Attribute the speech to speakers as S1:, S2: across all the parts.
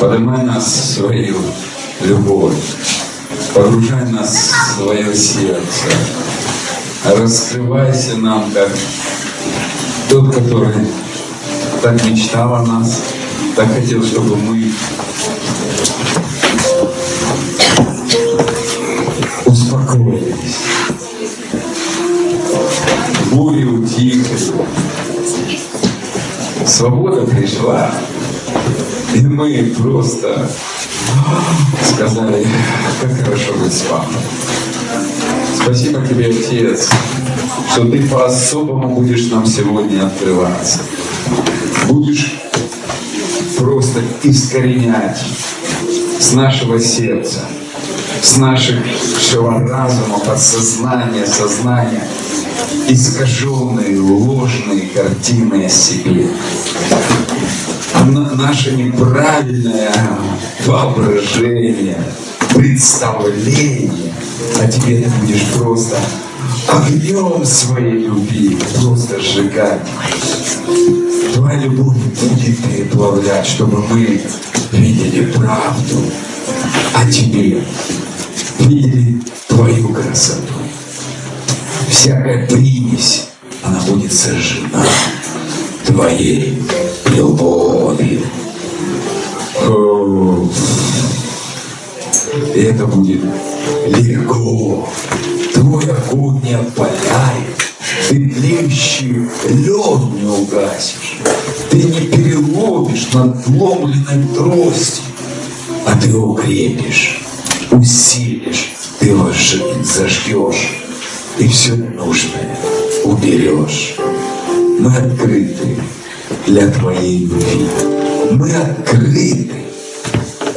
S1: Поднимай нас свою любовь. Погружай нас в свое сердце. Раскрывайся нам, как тот, который так мечтал о нас, так хотел, чтобы мы успокоились. Бури утихли. Свобода пришла. И мы просто сказали, как хорошо быть с вами. Спасибо тебе, Отец, что ты по-особому будешь нам сегодня открываться. Будешь просто искоренять с нашего сердца, с нашего разума, подсознания, сознания искаженные, ложные картины о себе. Наше неправильное воображение, представление, а теперь ты будешь просто огнем своей любви просто сжигать. Твоя любовь будет переплавлять, чтобы мы видели правду о тебе, видели твою красоту. Всякая примесь, она будет сожжена твоей любовью. И это будет легко. Твой огонь не опаляет. Ты тлеющий лед не угасишь. Ты не переломишь надломленной трости, а ты укрепишь, усилишь, ты его зажгешь и все ненужное уберешь. Мы открыты для Твоей любви. Мы открыты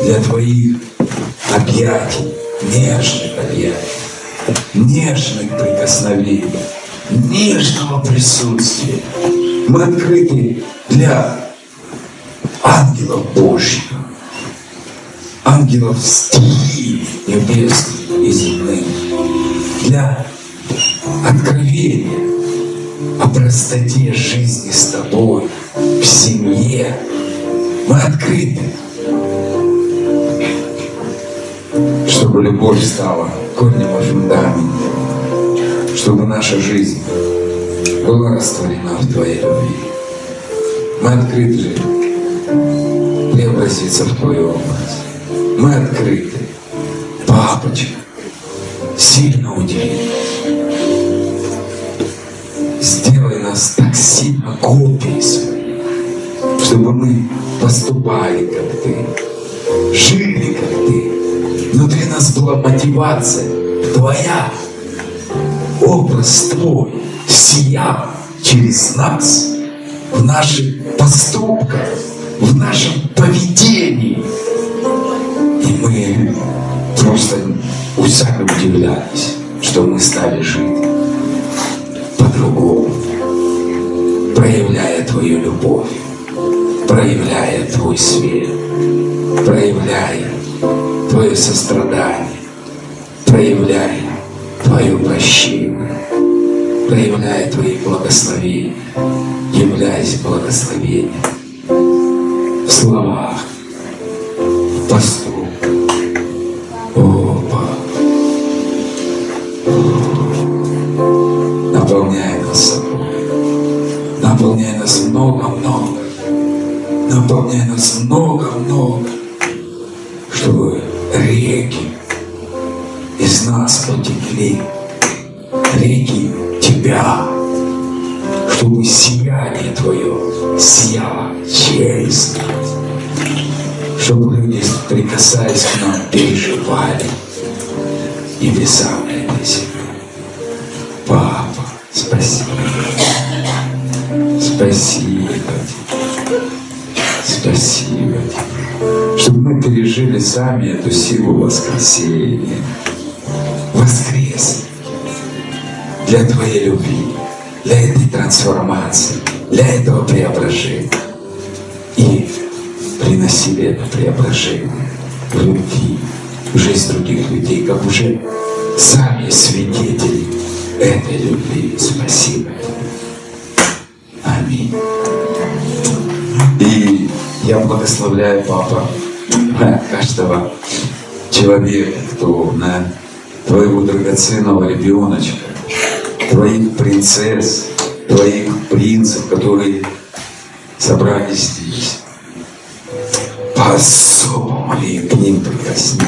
S1: для Твоих объятий, нежных объятий, нежных прикосновений, нежного присутствия. Мы открыты для ангелов Божьих, ангелов стихий небесных и земных, для откровения о простоте жизни с тобой в семье. Мы открыты, чтобы любовь стала корнем и фундаментом, чтобы наша жизнь была растворена в Твоей любви. Мы открыты преобразиться в Твою образ. Мы открыты, папочка, сильно удивить сделай нас так сильно своей, чтобы мы поступали, как Ты, жили, как Ты. Внутри нас была мотивация Твоя, образ Твой сиял через нас в наших поступках, в нашем поведении. И мы просто сами удивлялись, что мы стали жить по-другому, проявляя Твою любовь, проявляя Твой свет, проявляя Твое сострадание, проявляя Твое прощение, проявляя Твои благословения, являясь благословением в словах, в поступках. О, Папа. наполняй нас собой. Наполняй нас много-много. Наполняй нас много-много, чтобы реки из нас потекли, реки Тебя, чтобы сияние Твое сияло через нас, чтобы люди, прикасаясь к нам, переживали сами эту силу воскресения. Воскрес для Твоей любви, для этой трансформации, для этого преображения. И приносили это преображение в любви, в жизнь других людей, как уже сами свидетели этой любви. Спасибо. Аминь. И я благословляю, Папа, каждого человека, кто на твоего драгоценного ребеночка, твоих принцесс, твоих принцев, которые собрались здесь. По-особому к ним прикоснись.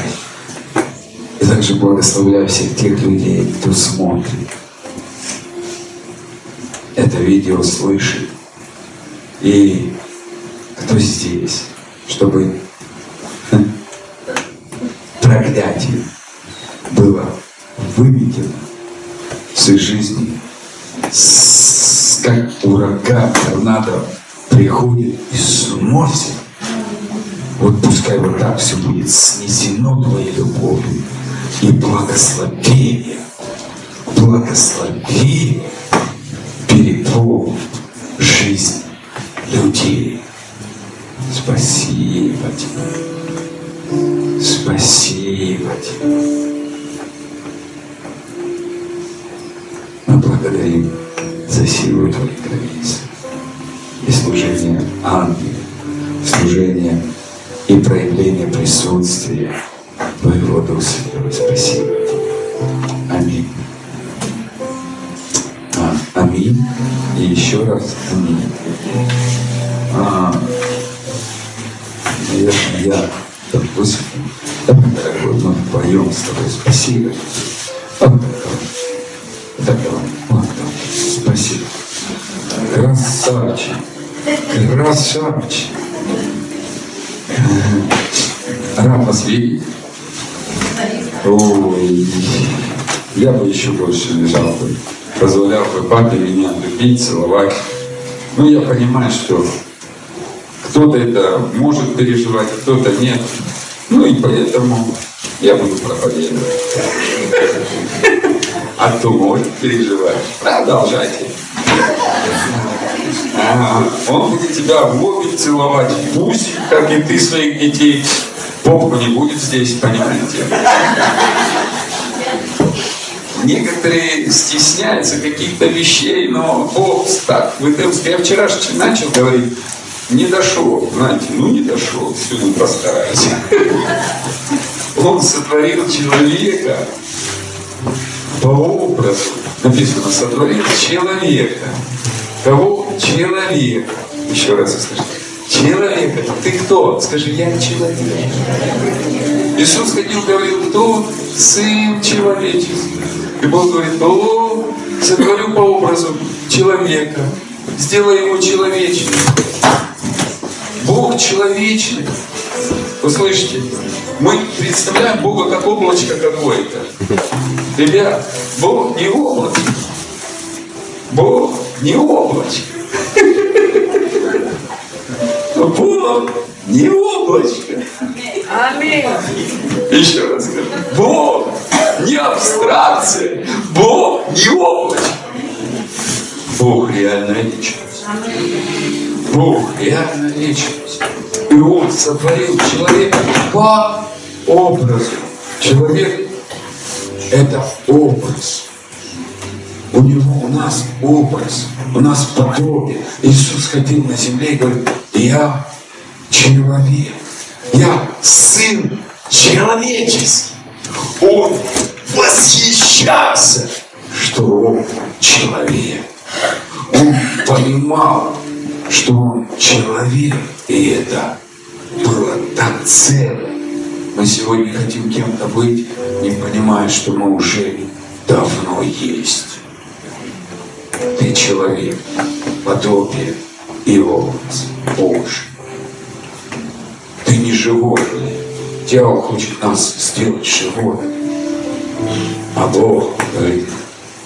S1: И также благословляю всех тех людей, кто смотрит это видео, слышит. И кто здесь, чтобы проклятие было выведено в своей жизни, как ураган, торнадо приходит и сносит. Вот пускай вот так все будет снесено твоей любовью и благословение, благословение переполнит жизнь людей. Спасибо тебе. Спасибо тебе. Мы благодарим за силу Твоей границы и служение ангелов, служение и проявление присутствия Твоего Духа Святого. Спасибо. Аминь. А, аминь. И еще раз аминь. А, наверное, я допустим, дорогой, мы вдвоем с тобой спасибо. Так. Спасибо. Красавчик. Красавчик. Рад вас видеть. Ой, я бы еще больше лежал бы, позволял бы папе меня любить, целовать. Ну, я понимаю, что кто-то это может переживать, кто-то нет. Ну и поэтому я буду проповедовать. А кто может переживать, продолжайте. А, он будет тебя в обе целовать, пусть, как и ты своих детей. Попку не будет здесь, понимаете? Некоторые стесняются каких-то вещей, но Бог так, вы, я вчера начал говорить, не дошел, знаете, ну не дошел, сегодня постараюсь. Он сотворил человека по образу, написано, сотворил человека. Кого? Человека. Еще раз скажи. Человека. Ты кто? Скажи, я человек. Иисус ходил, говорил, кто сын человеческий. И Бог говорит, о, сотворю по образу человека. Сделай его человечным. Бог человечный. Вы слышите? Мы представляем Бога как облачко какое-то. Ребят, Бог не облачко. Бог не облачко. Бог не облачко.
S2: Аминь.
S1: Еще раз скажу. Бог не абстракция. Бог не облачко. Бог реальная личность. Бог реальная личность. И Он сотворил человека по образу. Человек – это образ. У него, у нас образ, у нас подобие. Иисус ходил на земле и говорит, я человек, я сын человеческий. Он восхищался, что он человек. Он понимал, что он человек, и это было так ценно. Мы сегодня хотим кем-то быть, не понимая, что мы уже давно есть. Ты человек, подобие и образ Божий. Ты не животное. Дьявол хочет нас сделать животным. А Бог говорит,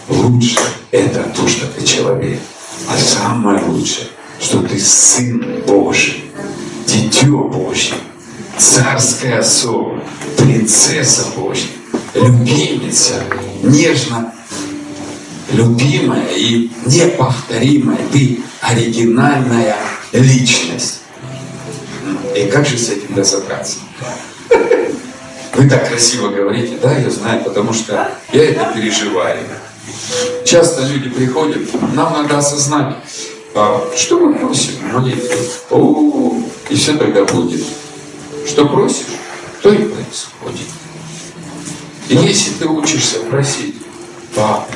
S1: лучше это то, что ты человек. А самое лучшее, что ты Сын Божий, Дитё Божье, царская особа, принцесса Божья, любимица, нежно любимая и неповторимая. Ты оригинальная личность. И как же с этим разобраться? Вы так красиво говорите, да, я знаю, потому что я это переживаю. Часто люди приходят, нам надо осознать, а что мы просим молитвы? И все тогда будет. Что просишь, то и происходит. И если ты учишься просить, папа,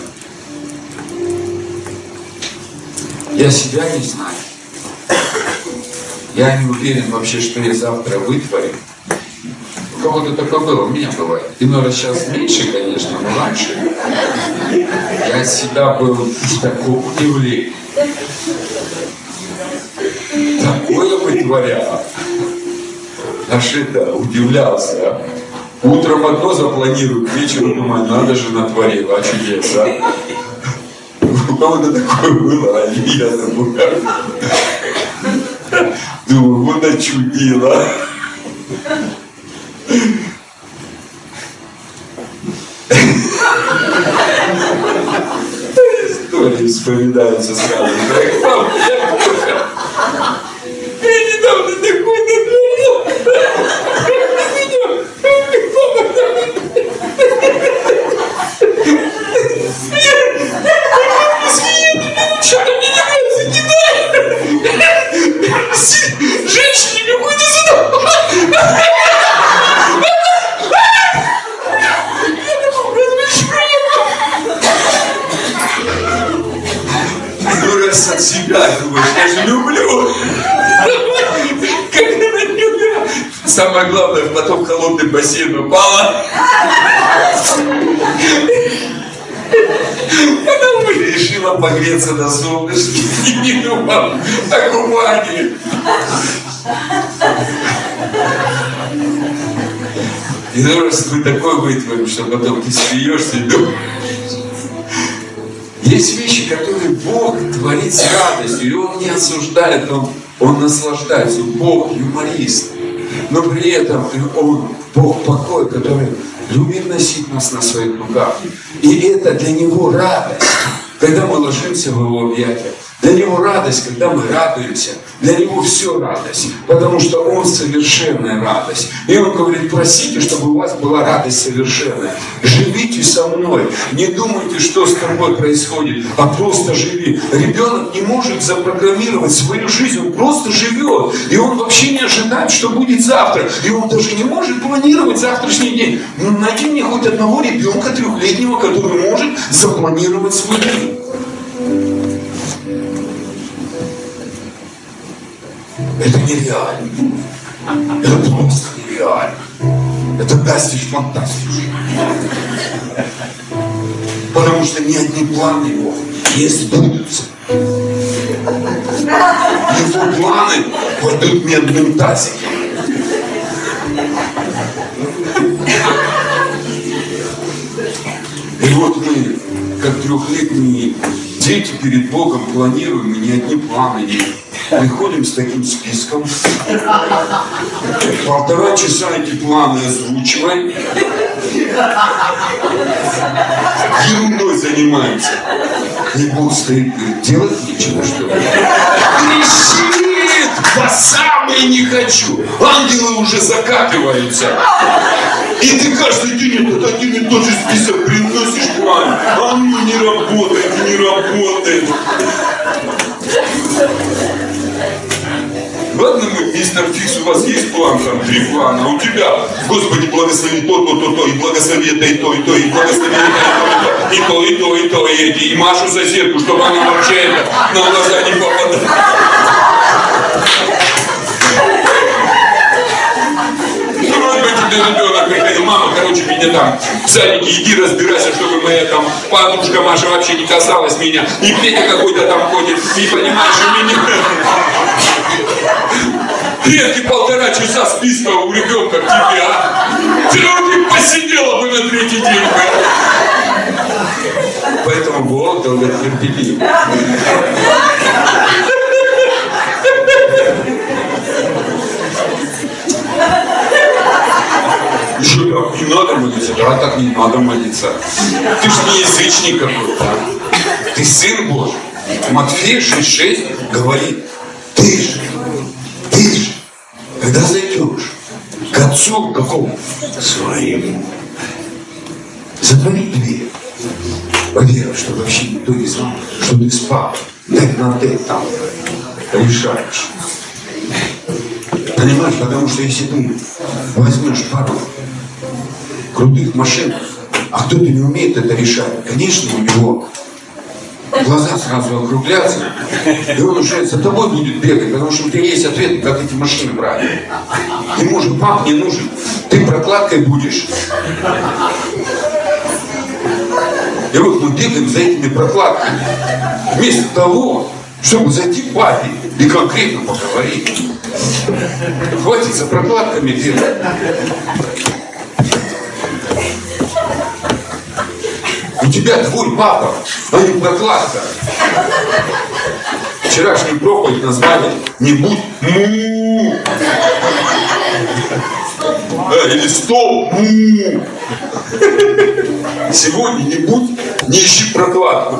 S1: я себя не знаю. Я не уверен вообще, что я завтра вытворю. У кого-то такое было, у меня бывает. Иной раз сейчас меньше, конечно, но раньше я себя был в таком удивлении. Аж это, удивлялся. Утром одно запланирую, к вечеру думаю, надо же натворил, а чудес, а? У кого-то такое было, а я забыл. Думаю, вот очудила. Истории вспоминаются сразу. Я недавно такой натворил. Женщине какой-то задал. Раз от себя думаешь, я же люблю. Когда на нее Самое главное, потом холодный бассейн упала. Она решила погреться на солнышке и не думала о купании. И ну, раз мы такой вытворим, что потом ты смеешься и думаешь. Есть вещи, которые Бог творит с радостью, и Он не осуждает, Он, он наслаждается. Бог юморист. Но при этом Он Бог покой, который любит носить нас на своих руках. И это для Него радость, когда мы ложимся в Его объятия. Для Него радость, когда мы радуемся. Для Него все радость, потому что Он совершенная радость. И Он говорит, просите, чтобы у вас была радость совершенная. Живите со мной. Не думайте, что с тобой происходит, а просто живи. Ребенок не может запрограммировать свою жизнь, он просто живет. И он вообще не ожидает, что будет завтра. И он даже не может планировать завтрашний день. Ну, найди мне хоть одного ребенка трехлетнего, который может запланировать свой день. Это нереально. Это просто нереально. Это дастишь фантастику. Потому что ни одни планы его не сбудутся. Его планы пойдут медным тазиком. И вот мы, как трехлетние дети перед Богом планируем, и ни одни планы не Приходим с таким списком. Полтора часа эти планы озвучиваем. Ерундой занимаемся. И Бог стоит, говорит, делать нечего, что ли? Кричит! По самой не хочу! Ангелы уже закатываются. И ты каждый день этот один и тот же список приносишь план. А ну не работает, не работает. Мистер Фикс, у вас есть план, там, три плана, у тебя, Господи, благослови то, то, то, то, и благослови это, и то, и то, и благослови это, и то, и то, и то, и эти, и Машу соседку, чтобы она вообще это на глаза не попадала. ребенок приходил, мама, короче, меня там в садике, иди разбирайся, чтобы моя там подружка Маша вообще не касалась меня, и Петя какой-то там ходит, не понимаешь, у меня... Эти полтора часа списка у ребенка к тебе, а? Посидела бы на третий день. Поэтому Бог долготерпелив. Еще так не надо молиться, да, так не надо молиться. Ты ж не язычник какой-то. А? Ты сын Божий. Матфея 6.6 говорит, ты же, ты же, когда зайдешь к отцу какому? Своему. Затвори дверь. Поверь, что вообще никто не знал, что ты спал. Ты на ты там решаешь. Понимаешь, потому что если ты возьмешь пару крутых машин, а кто-то не умеет это решать, конечно, у него глаза сразу округлятся, и он уже за тобой будет бегать, потому что у тебя есть ответ, как эти машины брать. Ты может, пап не нужен, ты прокладкой будешь. И вот мы бегаем за этими прокладками. Вместо того, чтобы зайти к папе и конкретно поговорить. Хватит за прокладками бегать. У тебя твой папа, а не прокладка. Вчерашний проповедь назвали «Не будь му». А, или «Стоп, му». Сегодня не будь, не ищи прокладку.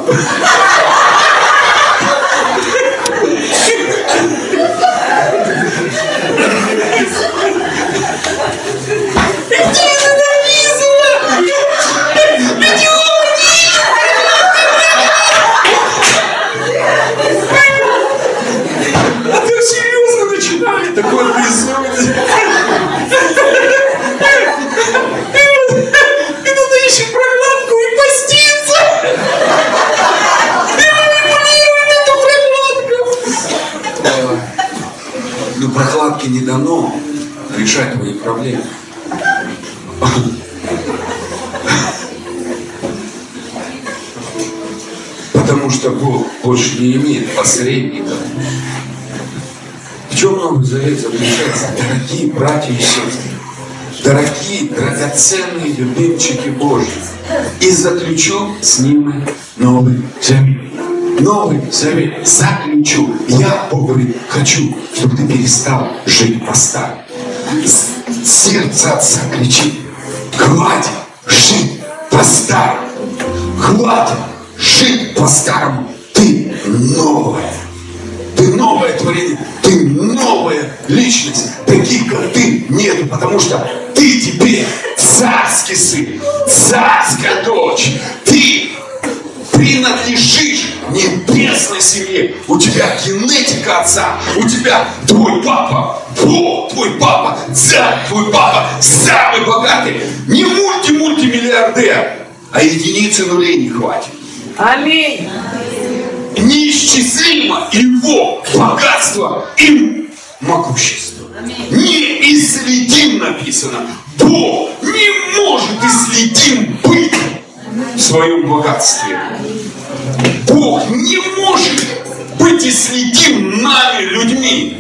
S1: Бог больше не имеет посредников в чем Новый Завет заключается, дорогие братья и сестры? Дорогие, драгоценные любимчики Божьи. И заключу с ними Новый Завет. Новый Завет заключу. Я, Бог говорит, хочу, чтобы ты перестал жить по-старому. Сердце Отца хватит жить по-старому. Хватит жить по-старому. Ты новое ты новое творение, ты новая личность. Таких, как ты, нет, потому что ты теперь царский сын, царская дочь. Ты принадлежишь небесной семье. У тебя генетика отца, у тебя твой папа, Бог, твой папа, царь, твой папа, самый богатый. Не мульти-мультимиллиардер, а единицы нулей не хватит.
S2: Аминь
S1: неисчислимо его богатство и могущество. Неисследим написано. Бог не может исследим быть в своем богатстве. Бог не может быть исследим нами, людьми.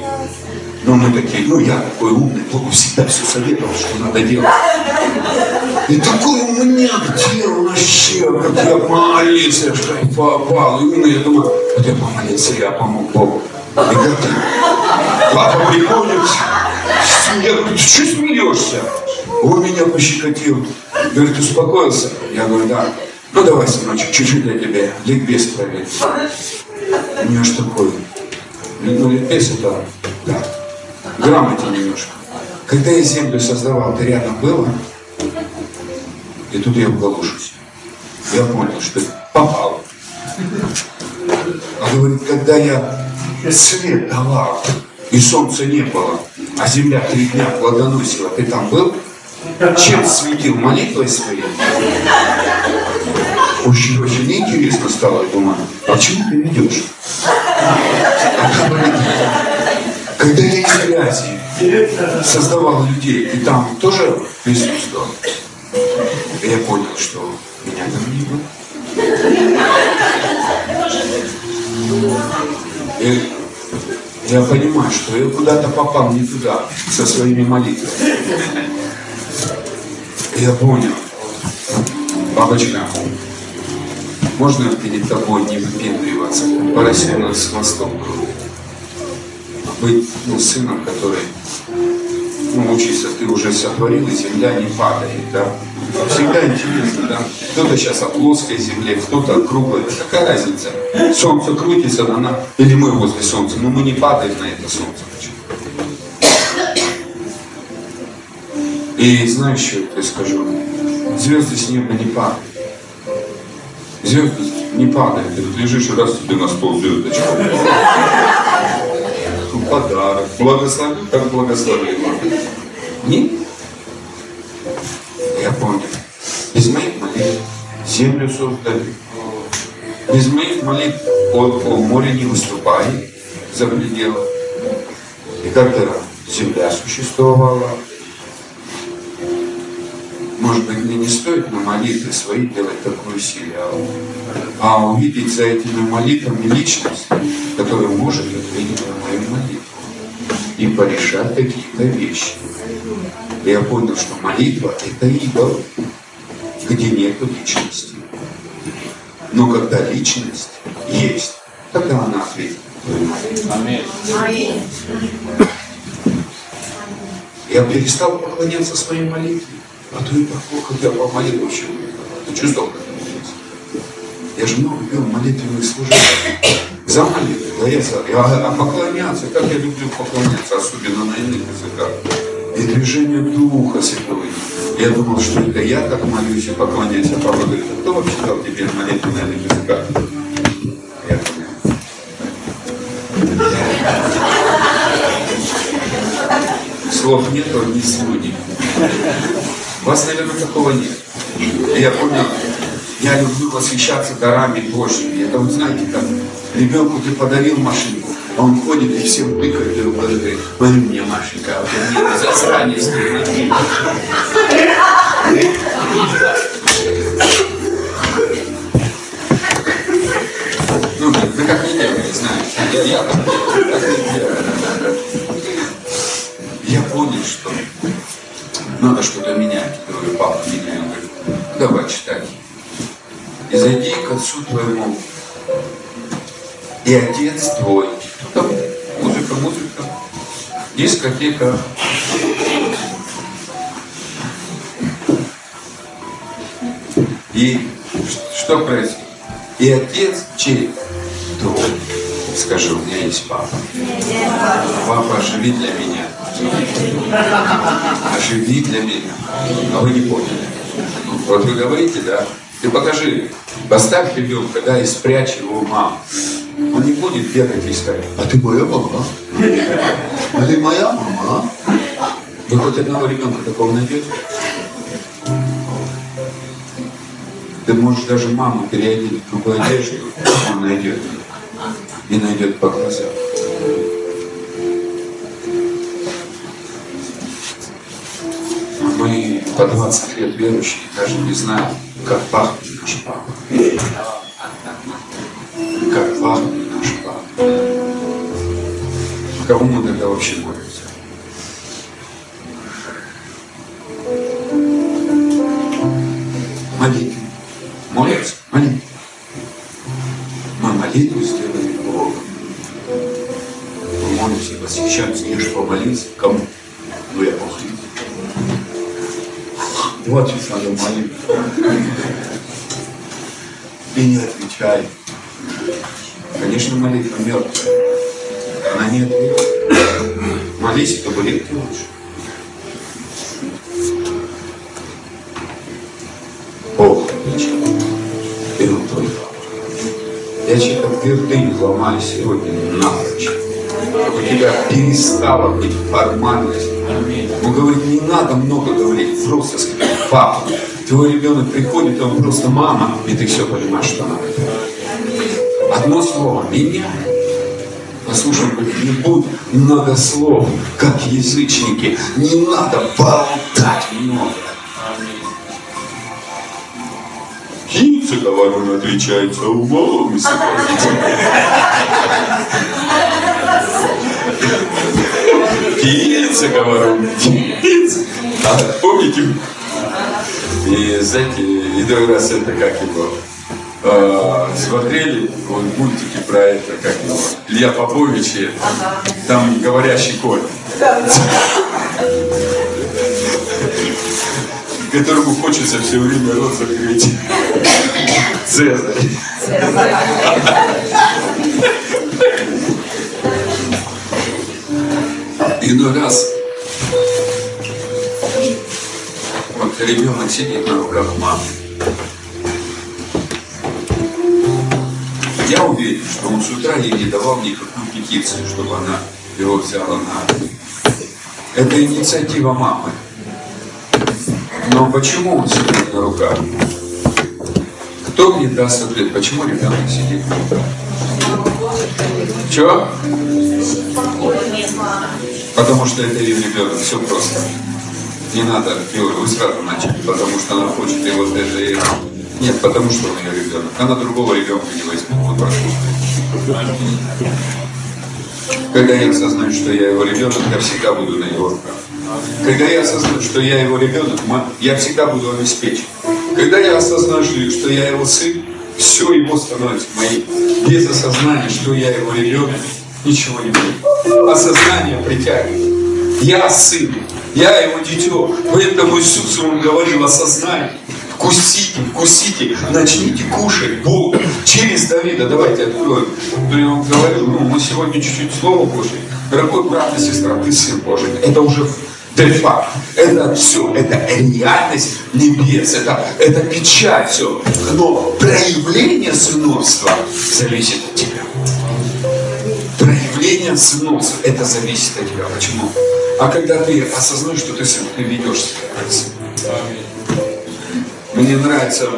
S1: Но мы такие, ну я такой умный, Богу всегда все советовал, что надо делать. И такой у меня делал вообще, как я молился, что я попал. Именно я думаю, вот я помолился, я помог Богу. И как папа приходит, я говорю, ты что смеешься? Он меня пощекотил. Говорит, успокоился? Я говорю, да. Ну давай, сыночек, чуть-чуть для тебя ликбез проверь. У меня ж такой, ну ликбез это, да грамоте немножко. Когда я землю создавал, ты рядом было? И тут я уголушусь. Я понял, что попал. А говорит, когда я свет давал, и солнца не было, а земля три дня плодоносила, ты там был? Чем светил? Молитвой своей? Очень-очень интересно стало, я думаю, а чему ты ведешь? Когда я из грязи создавал людей, и там тоже присутствовал, я понял, что меня там не было. И я понимаю, что я куда-то попал не туда, со своими молитвами. Я понял, бабочка, можно перед тобой не выпендриваться, поросенок с хвостом быть ну, сыном, который ну, учишься, ты уже сотворил, и земля не падает, да. Всегда интересно, да. Кто-то сейчас о плоской земле, кто-то о круглой. Какая разница? Солнце крутится, она, или мы возле солнца, но мы не падаем на это солнце. И знаешь, что я скажу? Звезды с неба не падают. Звезды не падают. Ты лежишь, раз тебе на стол звездочку подарок. Благословил, так благословил. Нет? Я понял. Без моих молитв землю создали. Без моих молитв о, о море не выступает за пределы. И когда земля существовала, может быть, мне не стоит на молитвы свои делать такую сериал, а увидеть за этими молитвами личность, которая может ответить на мою молитву и порешать какие-то вещи. Я понял, что молитва – это идол, где нет личности. Но когда личность есть, тогда она ответит. Аминь. Я перестал поклоняться своей молитве. А такое, когда я помолил вообще, ты чувствовал, Я же много пел молитвенных служений. За молитву, да я за. Я, а поклоняться, как я люблю поклоняться, особенно на иных языках. И движение Духа Святого. Я думал, что это я так молюсь и поклоняюсь, а папа говорит, а кто вообще дал тебе молитву на иных языках? Я понял. Слов нету, одни слуги. Вас, наверное, такого нет. Я понял, я люблю восхищаться дарами Божьими. Это вот знаете, как ребенку ты подарил машинку, а он ходит и всем тыкает, и говорит, подари мне Машенька, а ты мне засранец. Ну, вы как не делали, знаете. Я, я не делаю. Я понял, что надо что-то менять. Говорю, папа, меняй. Он говорит, давай читай. И зайди к отцу твоему. И отец твой. Там музыка, музыка. Дискотека. И что происходит? И отец чей? Твой. Скажи, у меня есть папа. Папа, живи для меня. Оживи для меня. А вы не поняли. Вот вы говорите, да? Ты покажи, поставь ребенка, да, и спрячь его маму. Он не будет бегать и сказать, а ты моя мама? А ты моя мама? Вы хоть одного ребенка такого найдете? Ты можешь даже маму переодеть в другую одежду, он найдет. И найдет по глазам. Мы по 20 лет верующие даже не знаем, как пахнет наш папа. Как пахнет наш папа. Кому мы тогда вообще молимся? Молитвы. Молятся? Молитвы. Мы молитву сделали Богом. Мы молимся восхищаемся. Я же помолился. Кому? Ну я Бог. Вот что надо молитва. И не отвечай. Конечно, молитва мертвая. Она не ответит. Молись, то будет лучше. Бог отвечает. И он твой Я чьи-то твердыни ломаю сегодня напрочь. Чтобы у тебя перестала быть формальность. Он говорит, не надо много говорить, просто сказать, папа. Твой ребенок приходит, он просто мама, и ты все понимаешь, что надо. Одно слово меняй. Послушай, не будь много слов, как язычники. Не надо болтать много. Говорю, отличается умом. Птица, говорю, птица. А помните, и знаете, иной раз это как его, э, смотрели вот, мультики про это, как его, Илья Попович, и там говорящий конь. Которому хочется все время рот закрыть. Цезарь. Иной раз ребенок сидит на руках мамы. Я уверен, что он с утра ей не давал никакую петицию, чтобы она его взяла на руки. Это инициатива мамы. Но почему он сидит на руках? Кто мне даст ответ, почему ребенок сидит на руках? Чего? Потому что это ее ребенок, все просто. Не надо, вы сразу начали, потому что она хочет и это. Нет, потому что он ее ребенок. Она другого ребенка не возьмет. Вот прошу. Когда я осознаю, что я его ребенок, я всегда буду на его руках. Когда я осознаю, что я его ребенок, я всегда буду обеспечен. Когда я осознаю, что я его сын, все его становится моим. Без осознания, что я его ребенок, ничего не будет. Осознание притягивает. Я сын, я его дитё. Поэтому Иисус ему говорил осознание. Вкусите, вкусите, начните кушать Бога через Давида. Давайте откроем. Я вам говорил, ну, мы сегодня чуть-чуть слово Божие. Дорогой брат и сестра, ты сын Божий. Это уже Дельфа. Это все, это реальность небес, это, это печать все. Но проявление сыновства зависит от тебя. Проявление сыновства, это зависит от тебя. Почему? А когда ты осознаешь, что ты ты ведешь. Мне нравится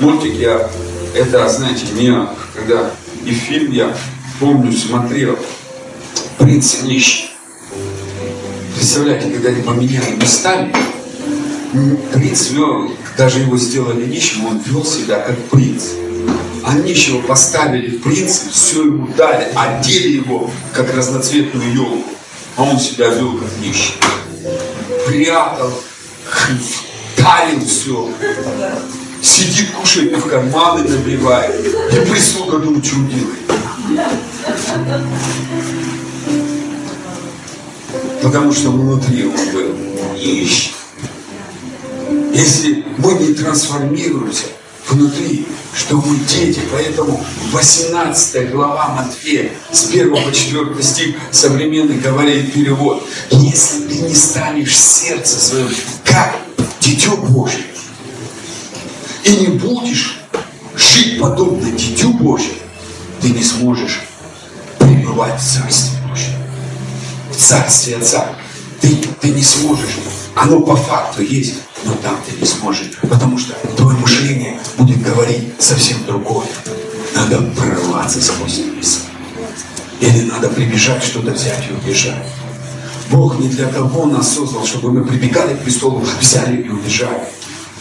S1: мультик, я это, знаете, мне, когда и фильм я помню, смотрел «Принц и нищий». Представляете, когда они поменяли местами, принц вел, даже его сделали нищим, он вел себя как принц. А нищего поставили в принца, все ему дали, одели его, как разноцветную елку. А он себя вел как нищий. Прятал, дарил все. Сидит, кушает и в карманы набивает. И прислуга думает, что делает. Потому что внутри он был нищий. Если мы не трансформируемся внутри, что мы дети, поэтому 18 глава Матфея с 1 по 4 стих современный говорит перевод. Если ты не станешь сердце своим, как дитё Божье, и не будешь жить подобно дитю Божьему, ты не сможешь пребывать в Царстве Божьем в Царстве Отца. Ты, ты не сможешь. Оно по факту есть, но там ты не сможешь. Потому что твое мышление будет говорить совсем другое. Надо прорваться сквозь небеса. Или надо прибежать, что-то взять и убежать. Бог не для того нас создал, чтобы мы прибегали к престолу, взяли и убежали.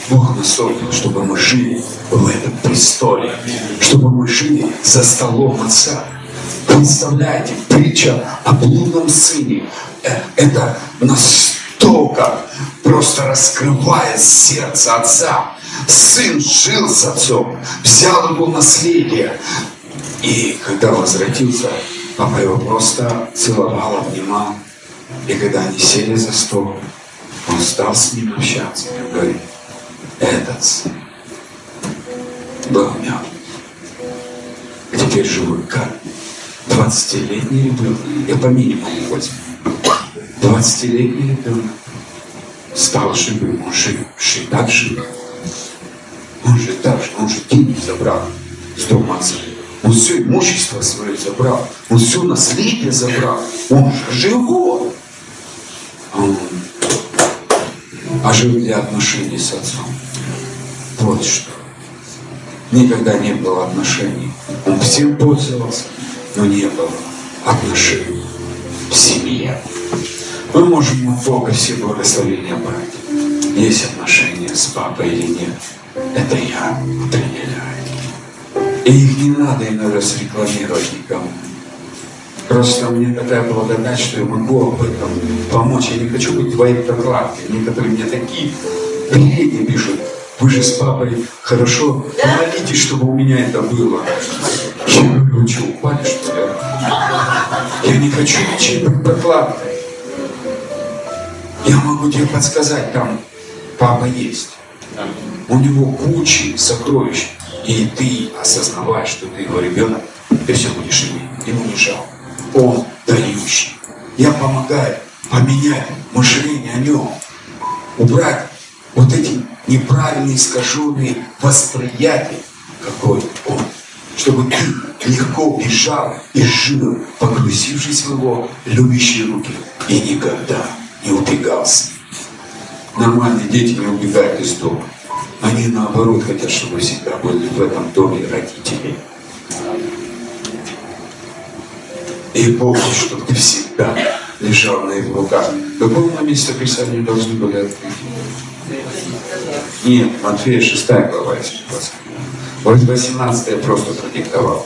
S1: Бог нас создал, чтобы мы жили в этом престоле, чтобы мы жили за столом Отца, Представляете, притча о блудном сыне. Э, настолько просто раскрывает сердце отца. Сын жил с отцом, взял его наследие. И когда возвратился, папа его просто целовал, обнимал. И когда они сели за стол, он стал с ним общаться и говорит, этот сын был мертв. А теперь живой. Как? 20-летний ребенок, я по минимуму возьму, 20-летний ребенок стал живым, он жив, жив, так жив. Он же так же, он же деньги забрал с дома отца. Он все имущество свое забрал, он все наследие забрал, он же живой. А он а для отношений с отцом. Вот что. Никогда не было отношений. Он всем пользовался но не было отношений в семье. Мы можем Бога все благословения брать. Есть отношения с папой или нет. Это я определяю. И их не надо иногда рекламировать никому. Просто мне такая благодать, что я могу об этом помочь. Я не хочу быть твоей прокладкой. Некоторые мне такие бредни пишут. Вы же с папой хорошо помолитесь, чтобы у меня это было. Я говорю, что, упали, что ли? Я не хочу ничьей прокладкой. Я могу тебе подсказать, там папа есть. У него куча сокровищ. И ты осознаваешь, что ты его ребенок, ты все будешь иметь. Ему не жалко. Он дающий. Я помогаю поменять мышление о нем. Убрать вот эти неправильные, искаженные восприятия, какой он чтобы ты легко бежал и жил, погрузившись в его любящие руки, и никогда не убегался. Нормальные дети не убегают из дома. Они наоборот хотят, чтобы всегда были в этом доме родители. И помни, чтобы ты всегда лежал на его руках. Какое мы место Писания должны были открыть? Нет, Матфея 6 глава, если. Вот 18 я просто продиктовал.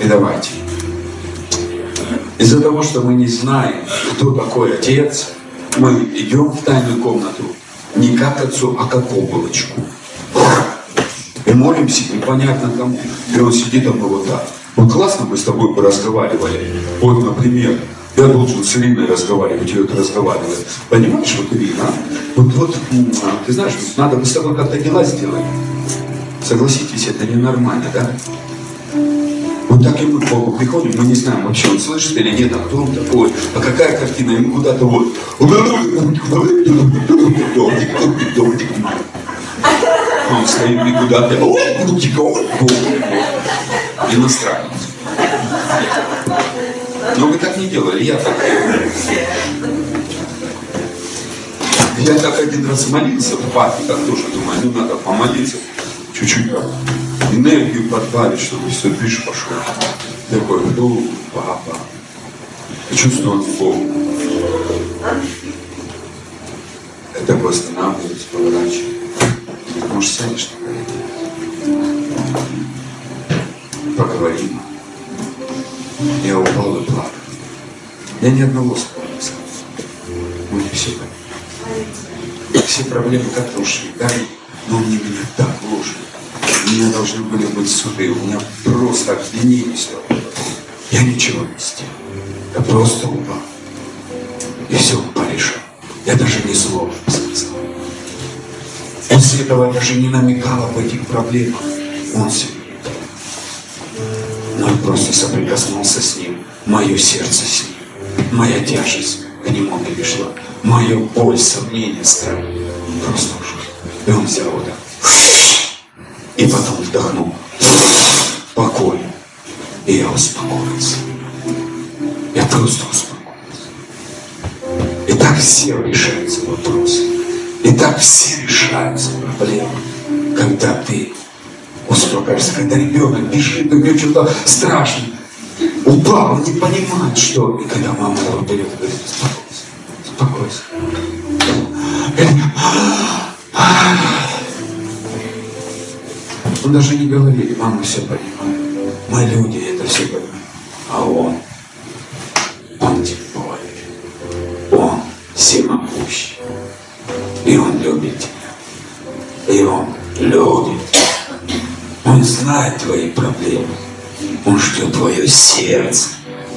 S1: И давайте. Из-за того, что мы не знаем, кто такой Отец, мы идем в тайную комнату не как отцу, а как облачку. И молимся непонятно кому. И он сидит, а вот так. Вот классно мы с тобой бы разговаривали. Вот, например, я должен с Ириной разговаривать, и вот разговаривать. Понимаешь, вот Ирина, вот, вот, ты знаешь, надо бы с тобой как-то дела сделать. Согласитесь, это ненормально, да? Вот так и мы к Богу приходим, мы не знаем вообще, он слышит или нет, а кто он такой, а какая картина, ему куда-то вот. Он стоит и куда-то иностранец. Но вы так не делали, я так Я так один раз молился в пафиках тоже, думаю, ну надо помолиться, чуть-чуть энергию подбавить, чтобы все движ пошел. Такой, ну, папа, чувствую Бог. Я такой останавливаюсь, поворачиваю. Может, сядешь на Поговорим. Я упал и плакал. Я ни одного слова не сказал. Мне все поняли. Все проблемы как-то ушли, да? Но мне меня так вложили. Меня должны были быть суды. У меня просто обвинение все. Я ничего не сделал. Я просто упал. И все порешал. Я даже не зло сказал. После этого даже не намекал об этих проблемах. Он все но я просто соприкоснулся с ним. Мое сердце с ним. Моя тяжесть к нему перешла. Моя боль, сомнение, страх. Просто ушел. И он взял вот так. И потом вдохнул. Покой. И я успокоился. Я просто успокоился. И так все решаются вопросы. И так все решаются проблемы, когда ты успокаиваешься, когда ребенок бежит, у него что-то страшно. Упал, он не понимает, что. И когда мама его берет говорит, успокойся, успокойся. Он даже не говорит, мама все понимает. Мы люди это все понимаем. А он, он тем более. Он всемогущий. И он любит тебя. И он любит он знает твои проблемы. Он ждет твое сердце.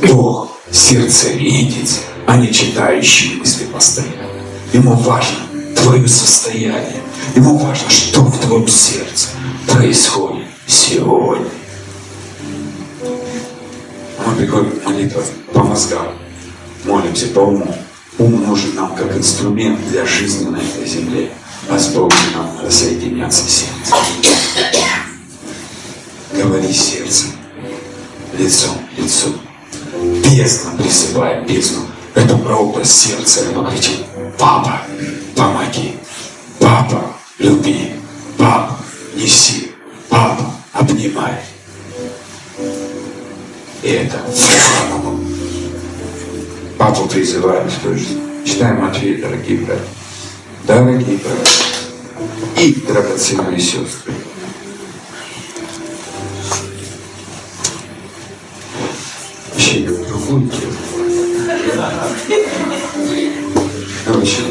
S1: Бог сердце видит, а не читающие мысли постоянно. Ему важно твое состояние. Ему важно, что в твоем сердце происходит сегодня. Мы приходим к по мозгам, молимся по уму. Ум нужен нам как инструмент для жизни на этой земле, а с Богом нам надо соединяться сердцем говори сердцем, лицом, лицом. Бездна призывает бездну. Это прообраз сердца. Оно кричит, папа, помоги. Папа, люби. Папа, неси. Папа, обнимай. И это Папу призывает в той жизни. Читаем Матвея, дорогие братья. Дорогие братья и драгоценные сестры. будете. Короче,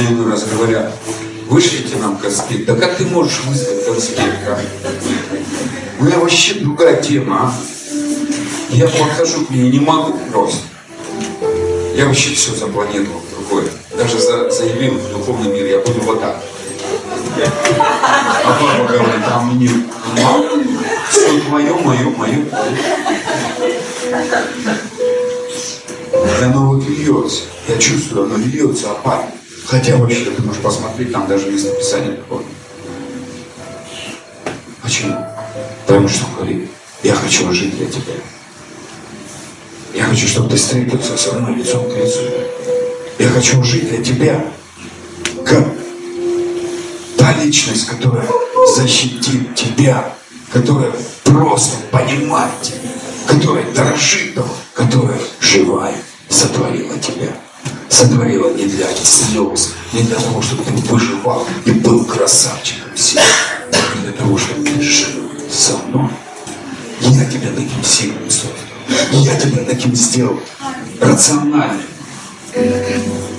S1: я ему раз говорят, вышлите нам конспект. Да как ты можешь выслать конспект? А? У меня вообще другая тема, а? Я подхожу к ней, не могу просто. Я вообще все запланировал другое. Даже за, заявил в духовный мир, я буду вот так. А папа говорит, а мне мое, мое, мое. И оно вот льется. Я чувствую, оно льется опасно. Хотя вообще, ты можешь посмотреть, там даже местописание такое. А Почему? Потому что он говорит, я хочу жить для тебя. Я хочу, чтобы ты встретился со мной лицом к лицу. Я хочу жить для тебя, как та личность, которая защитит тебя, которая просто понимает тебя, которая дорожит тобой, которая живая, сотворила тебя. Сотворила не для слез, не для того, чтобы ты выживал и был красавчиком себе, а для того, чтобы ты жил со мной. Я тебя таким сильным создал. Я тебя таким сделал рациональным,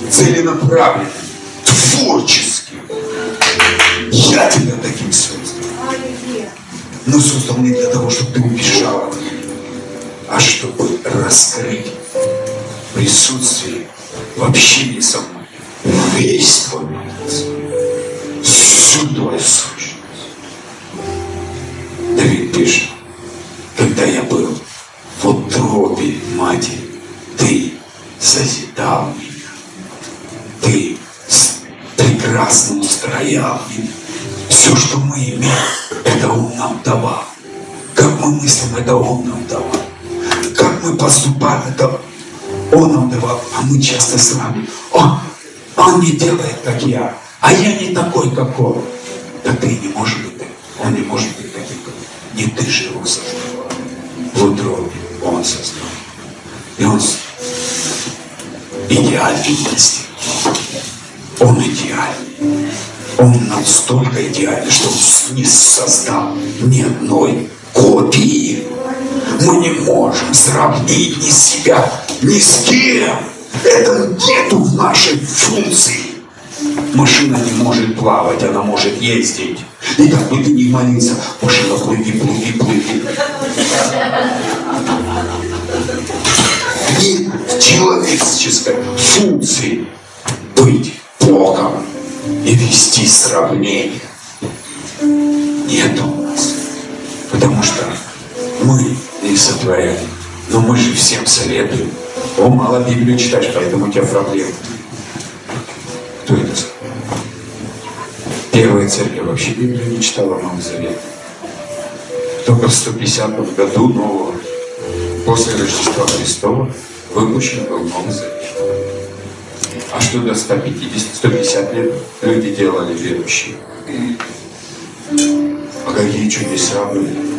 S1: целенаправленным, творческим. Я тебя таким создал. Но создал не для того, чтобы ты убежал от меня, а чтобы раскрыть присутствие в общении со мной весь твой потенциал, всю сущность. Давид пишет, когда я был в утробе матери, ты созидал меня. Ты прекрасно устроял меня. Все, что мы имеем, это Он нам давал. Как мы мыслим, это Он нам давал. Как мы поступаем, это Он нам давал. А мы часто с вами, он, он не делает, как я, а я не такой, как Он. Да ты не можешь быть таким. Он не может быть таким, как Не ты же его создавал. В утробе Он создал. И Он идеальности. Он идеальный. Он настолько идеальный, что Он не создал ни одной копии. Мы не можем сравнить ни себя, ни с кем. Это нету в нашей функции. Машина не может плавать, она может ездить. И как бы ты ни молился, машина плыви, плыви, плыви. И в человеческой функции быть Богом и вести сравнение. Нет у нас. Потому что мы сотворяли. Но мы же всем советуем. О, мало Библию читаешь, поэтому у тебя проблемы. Кто это? Первая церковь вообще Библию не читала Новый Завет. Только в 150 году нового, после Рождества Христова, выпущен был Новый Завет. А что до 150-150 лет люди делали верующие? А какие чудеса были?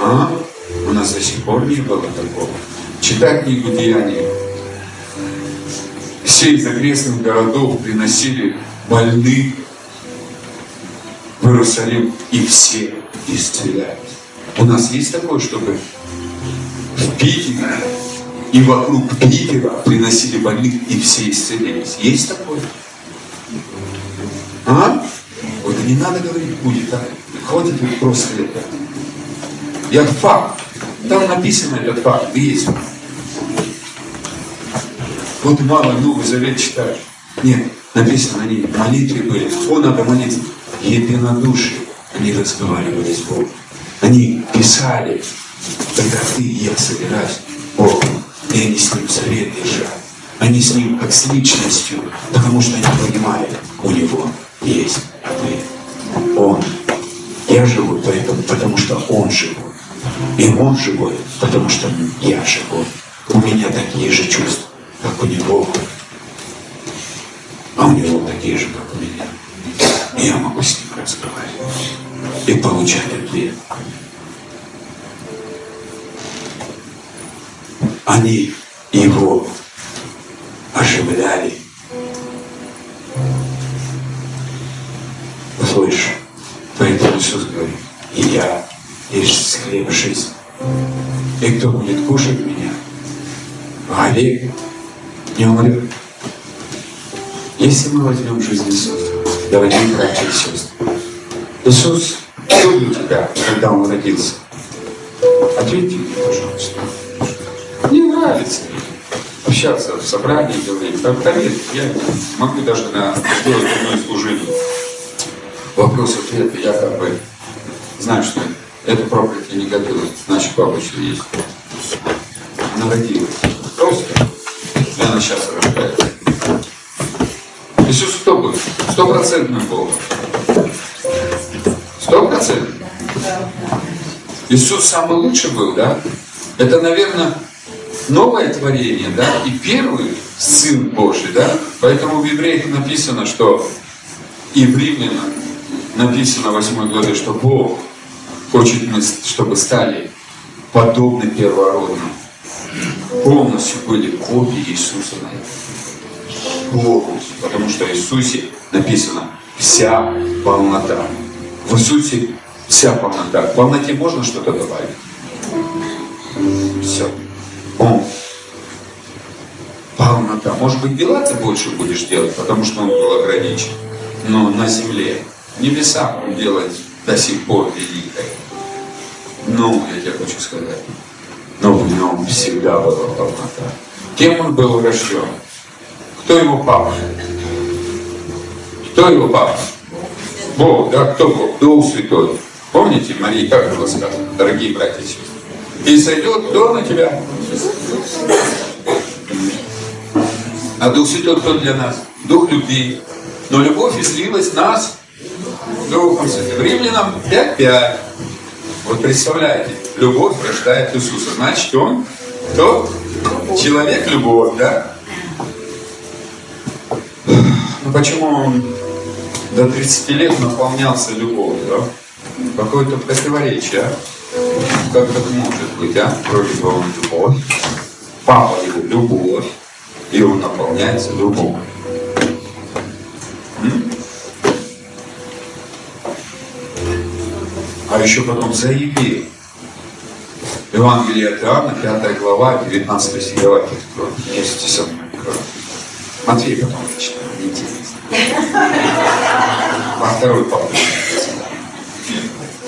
S1: А? У нас до сих пор не было такого. Читать книгу Деяний. Все из окрестных городов приносили больных в Иерусалим, и все исцелялись. У нас есть такое, чтобы в Питере и вокруг Питера приносили больных, и все исцелились. Есть такое? А? Вот не надо говорить, будет так. Хватит просто это. Я факт. Там написано этот факт, есть. Вот мало Новый Завет читаешь. Нет, написано, они молитвы были. О, надо молиться. Единодушие. Они разговаривали с Богом. Они писали, когда ты и я собираюсь. Бог, и они с ним завет держали. Они с ним как с личностью, потому что они понимали, у него есть ответ. Он. Я живу поэтому, потому что он живой. И он живой, потому что я живой. У меня такие же чувства, как у него. А у него такие же, как у меня. И я могу с ним разговаривать и получать ответ. Они его оживляли. Слышь, поэтому Иисус говорит, я есть хлеб жизни. И кто будет кушать меня, вовек не умрет. Если мы возьмем жизнь Иисуса, давайте, братья и сестры, Иисус любил тебя, когда Он родился. Ответьте мне, пожалуйста. Не нравится общаться в собрании, говорить. Поверь, я могу даже на сделать одно служение. Вопрос-ответ, я как бы знаю, что эту проповедь я не готовил, значит, папочка есть. Она родилась. Просто. И она сейчас рождается. Иисус кто был? Стопроцентный Бог. Сто процентов. Иисус самый лучший был, да? Это, наверное, новое творение, да? И первый Сын Божий, да? Поэтому в Евреях написано, что и в Римлянах написано в 8 главе, что Бог хочет, чтобы стали подобны первородным. Полностью были копии Иисуса на. Полностью. Потому что в Иисусе написано вся полнота. В Иисусе вся полнота. В полноте можно что-то добавить? Все. Он полнота. Может быть, дела ты больше будешь делать, потому что он был ограничен. Но на земле, небеса он делает до сих пор великое. Ну, я тебе хочу сказать, но в нем всегда была полнота. Кем он был рожден? Кто его папа? Кто его папа? Бог, да? Кто Бог? Дух Святой. Помните, Мария, как было сказано, дорогие братья и сестры? И сойдет кто на тебя? А Дух Святой кто для нас? Дух любви. Но любовь излилась в нас Духом Святым. Римлянам 5.5. Вот представляете, любовь рождает Иисуса. Значит, он кто? Человек любовь, да? Ну почему он до 30 лет наполнялся любовью, да? Какое-то противоречие, а? Как так может быть, а? Вроде бы он любовь, папа его любовь, и он наполняется любовью. А еще потом заявил. Евангелие от Иоанна, 5 глава, 19 стих. Давайте откроем вместе со мной. Матвей потом читаем, интересно. Во второй попытке.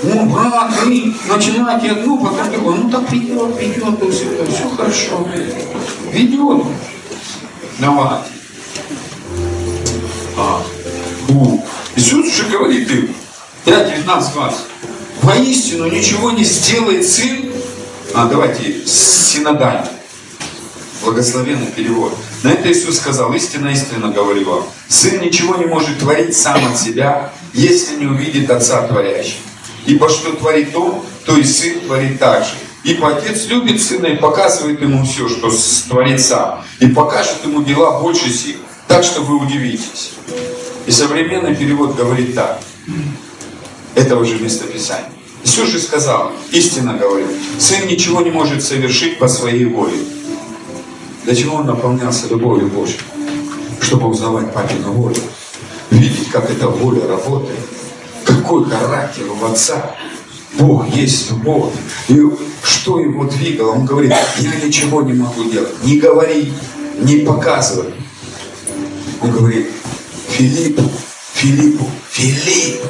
S1: Ну, брат, вы начинаете одну, потом другую. Ну так ведет, ведет, все, все хорошо. Ведет. Давайте. А, фу. Иисус уже говорит им, 5, 19, 20. Воистину ничего не сделает Сын. А, давайте, синодально. Благословенный перевод. На это Иисус сказал, истинно, истинно говорю вам. Сын ничего не может творить сам от себя, если не увидит Отца Творящего. Ибо что творит Он, то и Сын творит так же. Ибо Отец любит Сына и показывает Ему все, что творит Сам. И покажет Ему дела больше сил. Так что вы удивитесь. И современный перевод говорит так этого же местописания. Иисус же сказал, истинно говорю, Сын ничего не может совершить по своей воле. Для чего Он наполнялся любовью Божьей? Чтобы узнавать папину волю. Видеть, как эта воля работает. Какой характер у Отца. Бог есть Бог. И что его двигало? Он говорит, я ничего не могу делать. Не говори, не показывай. Он говорит, Филиппу, Филиппу, Филипп,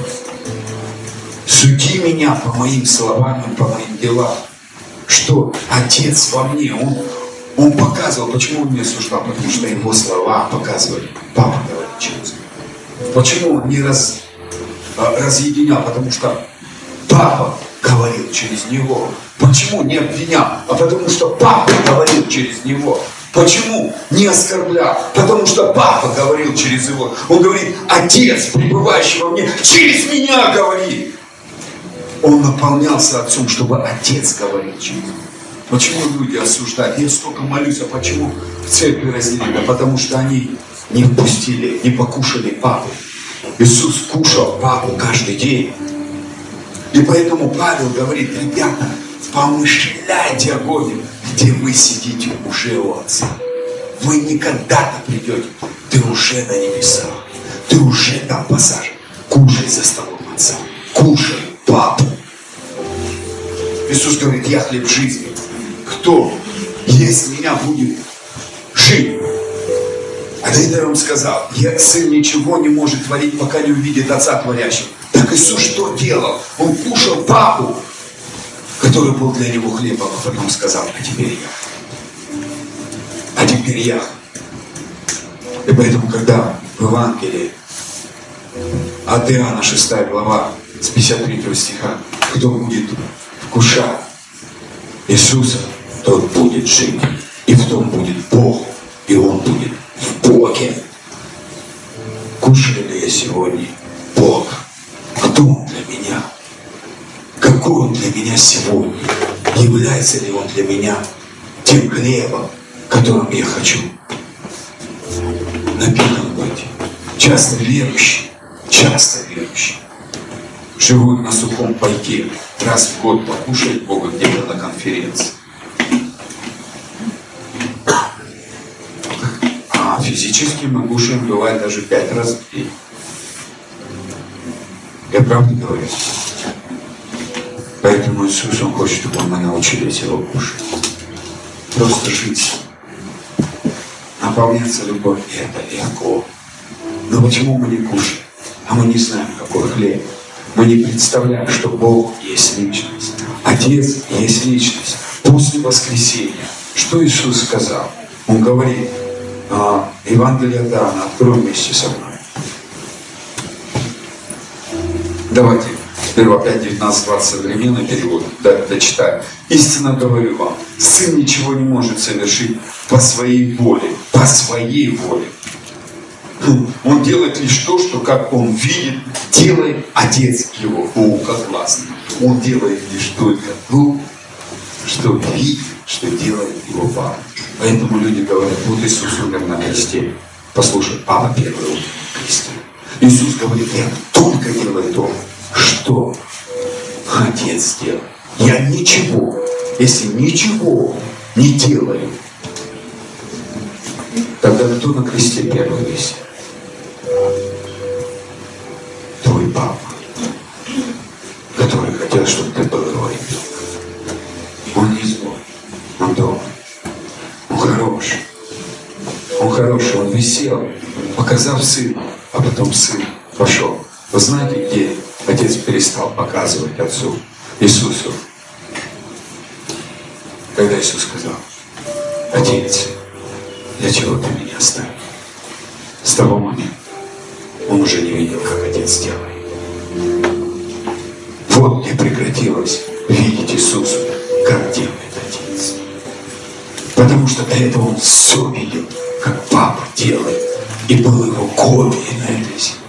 S1: Суди меня по моим словам и по моим делам. Что Отец во мне, Он, он показывал, почему Он меня осуждал? Потому что Его слова показывали. Папа говорит через Почему Он не раз, а, разъединял? Потому что Папа говорил через Него. Почему не обвинял? А потому что Папа говорил через Него. Почему не оскорблял? Потому что папа говорил через его. Он говорит, отец, пребывающий во мне, через меня говорит. Он наполнялся Отцом, чтобы Отец говорил через. Почему люди осуждают? Я столько молюсь, а почему в церкви разделили? Да потому что они не впустили, не покушали папу. Иисус кушал папу каждый день. И поэтому Павел говорит, ребята, помышляйте о Боге, где вы сидите уже у Отца. Вы никогда то придете, ты уже на небесах, ты уже там посажен. Кушай за столом Отца, кушай папу. Иисус говорит, я хлеб жизни. Кто есть меня будет жить? А этого он сказал, я, сын ничего не может творить, пока не увидит Отца творящего. Так Иисус что делал? Он кушал папу, который был для него хлебом, а потом сказал, а теперь я. А теперь я. И поэтому, когда в Евангелии от Иоанна 6 глава с 53 стиха, кто будет вкушать Иисуса, тот будет жить. И в том будет Бог, и Он будет в Боге. Кушаю ли я сегодня Бог? Кто Он для меня? какой он для меня сегодня, является ли он для меня тем хлебом, которым я хочу напитан быть. Часто верующие, часто верующие живут на сухом пайке, раз в год покушать Бога где-то на конференции. А физически мы кушаем, бывает, даже пять раз в день. Я правда говорю? Поэтому Иисус, Он хочет, чтобы мы научились Его кушать. Просто жить. Наполняться любовью. Это легко. Но почему мы не кушаем? А мы не знаем, какой хлеб. Мы не представляем, что Бог есть личность. Отец есть личность. После воскресения, что Иисус сказал? Он говорит, а, Евангелие Дана, открой вместе со мной. Давайте сперва 5, 19, 20 современный перевод, да, дочитаю. Истинно говорю вам, Сын ничего не может совершить по своей воле, по своей воле. Он делает лишь то, что как он видит, делает Отец его. Как классно. Он делает лишь только то, что видит, что делает его папа. Поэтому люди говорят, вот Иисус умер на кресте. Послушай, папа первый умер на кресте. Иисус говорит, я только делаю то, что Отец сделал. Я ничего, если ничего не делаю, тогда кто на кресте первый висит? Папа, который хотел, чтобы ты был его ребенком. Он не злой, он добрый, он хороший. Он хороший, он висел, показав сыну, а потом сын пошел. Вы знаете, где отец перестал показывать отцу Иисусу? Когда Иисус сказал, Отец, для чего ты меня оставил? С того момента он уже не видел, как отец делает. Вот где прекратилось видеть Иисусу, как делает отец. Потому что до этого он все видел, как папа делает, и был его копией на этой земле.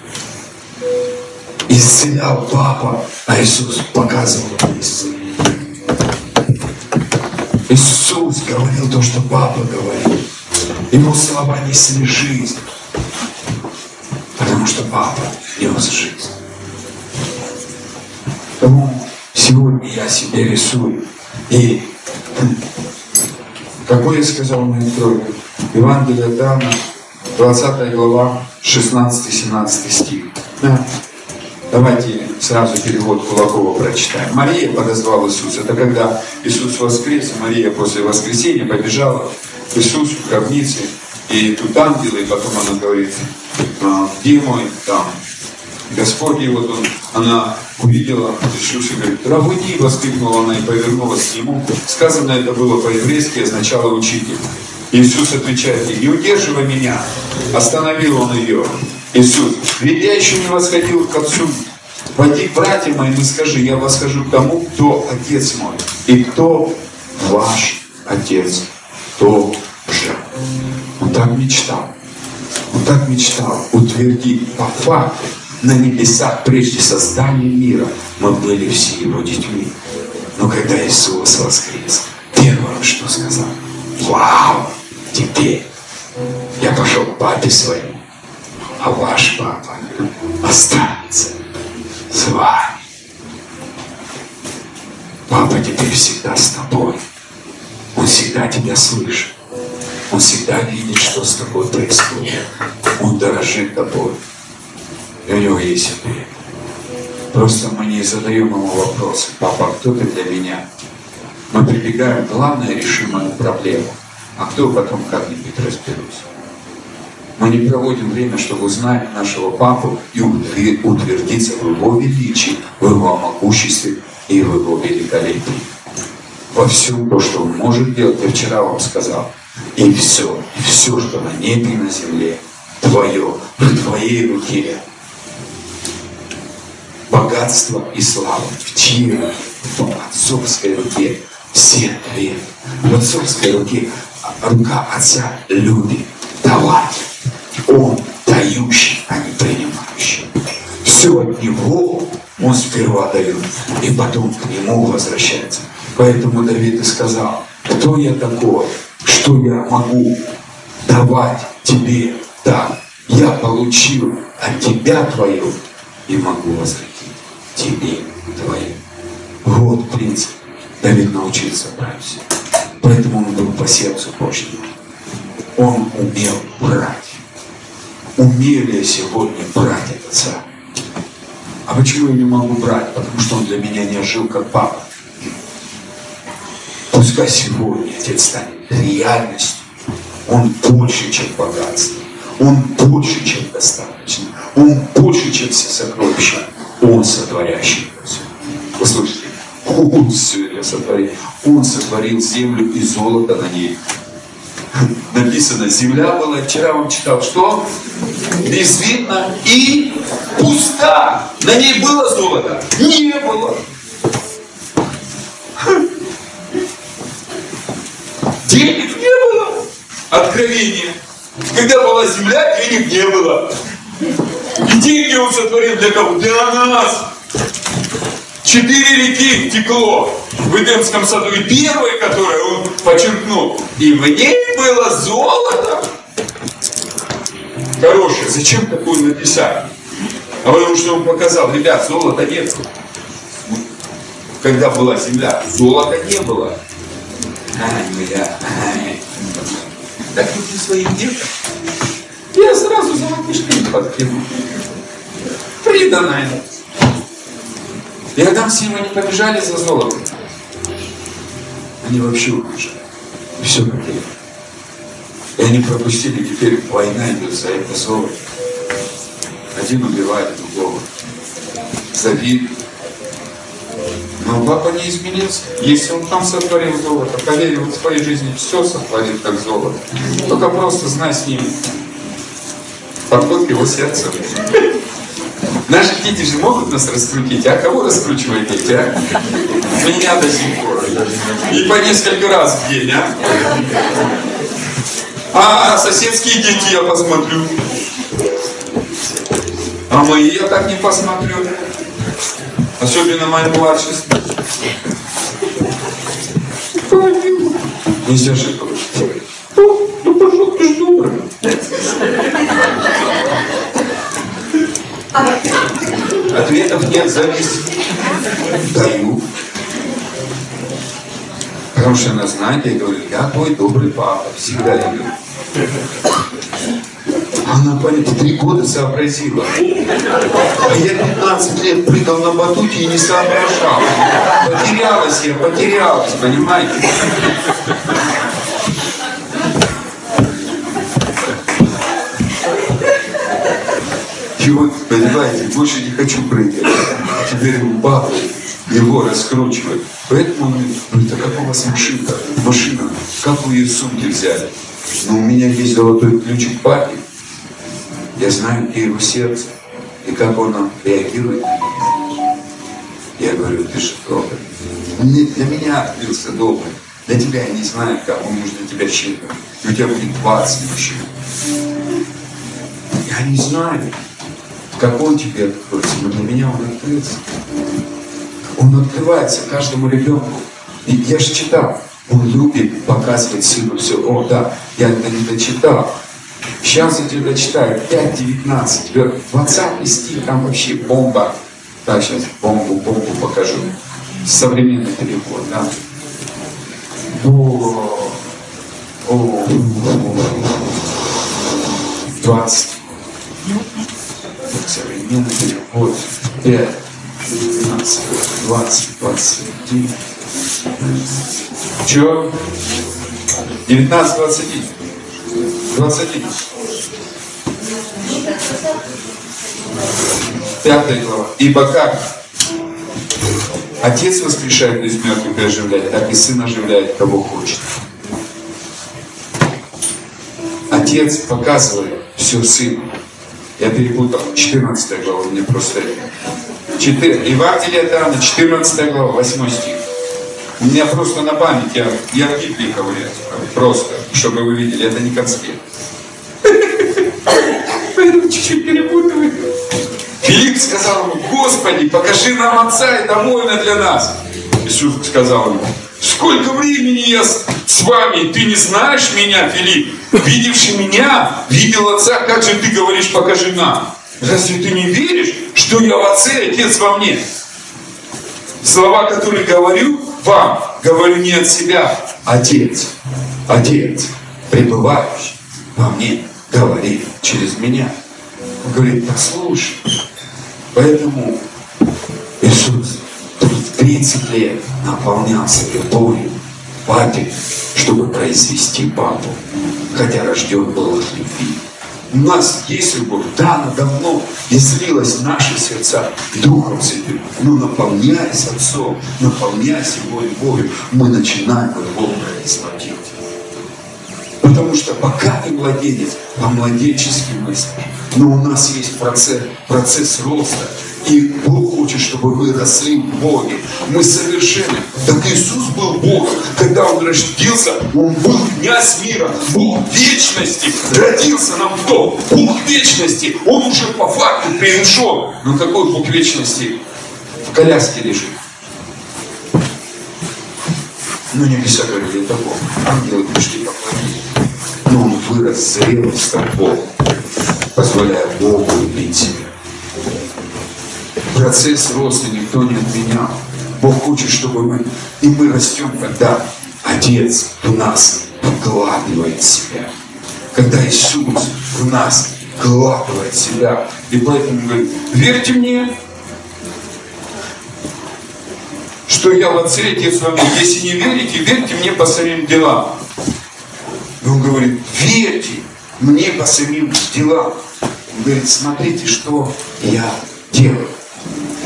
S1: Исцелял папа, а Иисус показывал сын. Иисус говорил то, что папа говорил. Его слова несли жизнь. Потому что папа нес жизнь. Поэтому сегодня я себе рисую. И какой сказал на интрое? Евангелие Дана, 20 глава, 16-17 стих. Да. Давайте сразу перевод Кулакова прочитаем. Мария подозвала Иисуса. Это когда Иисус воскрес, Мария после воскресения побежала к Иисусу в гробнице, и тут ангелы, и потом она говорит, «А, где мой там Господь, и вот он, она увидела Иисуса говорит, «Рабуни!» воскликнула она и повернулась к нему. Сказано это было по-еврейски, означало «учитель». Иисус отвечает ей, «Не удерживай меня!» Остановил он ее. Иисус, ведь я еще не восходил к Отцу. Пойди к братьям моим и скажи, я восхожу к тому, кто Отец мой, и кто ваш Отец, то же. Он так мечтал. Он так мечтал утвердить по факту на небесах прежде создания мира мы были все его детьми. Но когда Иисус воскрес, первое, что сказал, вау, теперь я пошел к папе своему, а ваш папа останется с вами. Папа теперь всегда с тобой. Он всегда тебя слышит. Он всегда видит, что с тобой происходит. Он дорожит тобой. И у него есть ответ. Просто мы не задаем ему вопросы. Папа, кто ты для меня? Мы прибегаем, главное, решим мою проблему. А кто потом как-нибудь разберутся. Мы не проводим время, чтобы узнать нашего папу и утвердиться в его величии, в его могуществе и в его великолепии. Во всем то, что он может делать, я вчера вам сказал. И все, и все, что на небе и на земле, твое, в твоей руке. Богатство и слава в чьей В отцовской руке. Все твои. В отцовской руке рука Отца любит давать. Он дающий, а не принимающий. Все от Него он сперва дает, и потом к нему возвращается. Поэтому Давид и сказал, кто я такой, что я могу давать тебе так. Я получил от тебя твое и могу возвратить тебе твое. Вот принцип. Давид научился брать. Поэтому он был по сердцу Божьему. Он умел брать. Умели сегодня брать этот царь. А почему я не могу брать? Потому что он для меня не жил как папа. Пускай сегодня Отец станет реальностью. Он больше, чем богатство. Он больше, чем достаточно. Он больше, чем все сокровища. Он сотворящий все. Послушайте, Он все это сотворил. Он сотворил землю и золото на ней. Написано, земля была, вчера вам читал, что? Безвидна и пуста. На ней было золото? Не было. Денег не было. Откровение. Когда была земля, денег не было. И деньги он сотворил для кого? Для нас. Четыре реки текло в Эдемском саду. И первая, которую он подчеркнул, и в ней было золото. Хорошее. Зачем такое написать? А потому что он показал, ребят, золота нет. Когда была земля, золота не было. Ай, бля, ай. Так вот своим детям я сразу золотые штыки подкину. Приданное. И Адам с ним они побежали за золотом. Они вообще убежали. И все потеряли. И они пропустили, теперь война идет за это золото. Один убивает другого. Завидует. Но папа не изменился. Если он там сотворил золото, поверь, он в своей жизни все сотворил как золото. Только просто знай с ним подход к его сердцу. Наши дети же могут нас раскрутить, а кого раскручивать дети, а? Меня до сих пор. И по несколько раз в день, а? А соседские дети я посмотрю. А мои я так не посмотрю. Особенно мои младшие. Нельзя же Ну, ну пошел ты ж добрый. Ответов нет, завис. Даю. Потому что она знает, я говорю, я твой добрый папа, всегда говорю. Она понятно, три года сообразила. А я 15 лет прыгал на батуте и не соображал. Потерялась я, потерялась, понимаете? Вот, понимаете, больше не хочу прыгать. Теперь папа его раскручивает. Поэтому он говорит, а как у вас машина? Машина, как вы ее сумки взяли? Но у меня есть золотой ключик папе. Я знаю, где его сердце. И как он реагирует на меня. Я говорю, ты что? Не для меня открылся добрый. Для тебя я не знаю, как он может для тебя щедрый. У тебя будет 20 мужчин. Я не знаю, как он тебе откроется, но для меня он открылся. Он открывается каждому ребенку. И я же читал, он любит показывать сыну все. О, да, я это не дочитал. Сейчас я тебе дочитаю. 5.19. 20 стих, там вообще бомба. Так, сейчас бомбу, бомбу покажу. Современный перевод, да. О, о, 20. Современный перевод. 5. 15, 20, 21. Че? 19, 21. 21. Пятая глава. Ибо как Отец воскрешает из мертвых и оживляет, так и Сын оживляет, кого хочет. Отец показывает все Сыну. Я перепутал. 14 глава, мне просто... 4... Евангелие от Иоанна, 14 глава, 8 стих. У меня просто на память, я, я Библии ковыряю. Просто, чтобы вы видели, это не конспект. Поэтому чуть-чуть перепутываю. Филипп сказал ему, Господи, покажи нам Отца, это воина для нас. Иисус сказал ему, сколько времени я с вами, ты не знаешь меня, Филипп? Видевший меня, видел Отца, как же ты говоришь, покажи нам? Разве ты не веришь, что я в Отце, Отец во мне? Слова, которые говорю вам, говорю не от себя. Отец, Отец, пребывающий во мне, говорит через меня. Он говорит, послушай. Поэтому Иисус 30 лет наполнялся любовью папе, чтобы произвести папу, хотя рожден был от любви. У нас есть любовь, да, она давно излилась в наши сердца Духом Святым. Но наполняясь Отцом, наполняясь Его любовью, мы начинаем любовь производить. Потому что пока ты младенец, по младенческим мыслям, но у нас есть процесс, процесс роста. И Бог хочет, чтобы вы росли в Боге. Мы совершенны. Так Иисус был Бог. Когда Он родился, Он был князь мира. Бог вечности родился нам кто? Бог вечности. Он уже по факту пришел. Но какой Бог вечности? В коляске лежит. Ну, небеса говорили, Бог. Ангелы пришли поклонить. Но он вырос, зрелый, стал Богом, позволяя Богу любить себя. Процесс роста никто не отменял. Бог хочет, чтобы мы, и мы растем, когда Отец в нас вкладывает себя. Когда Иисус в нас вкладывает себя. И поэтому говорит, верьте мне, что я в Отце, Отец во. Если не верите, верьте мне по самим делам. И он говорит, верьте мне по самим делам. Он говорит, смотрите, что я делаю.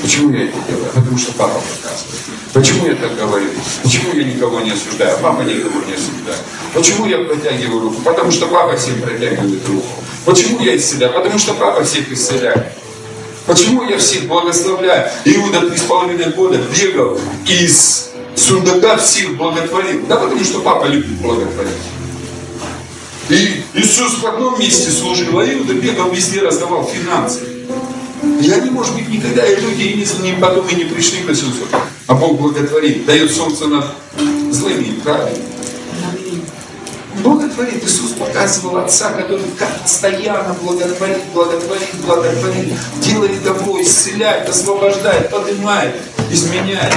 S1: Почему я это делаю? Потому что папа показывает. Почему я так говорю? Почему я никого не осуждаю? Папа никого не осуждает. Почему я протягиваю руку? Потому что папа всем протягивает руку. Почему я исцеляю? Потому что папа всех исцеляет. Почему я всех благословляю? Иуда три с половиной года бегал из сундука всех благотворил. Да потому что папа любит благотворить. И Иисус в одном месте служил, а Иуда бегал везде, раздавал финансы. И они, может быть, никогда и люди и не, не потом и не пришли к Иисусу. А Бог благотворит, дает солнце над злыми, правильно? Благотворит. Иисус показывал Отца, который постоянно благотворит, благотворит, благотворит, делает добро, исцеляет, освобождает, поднимает, изменяет,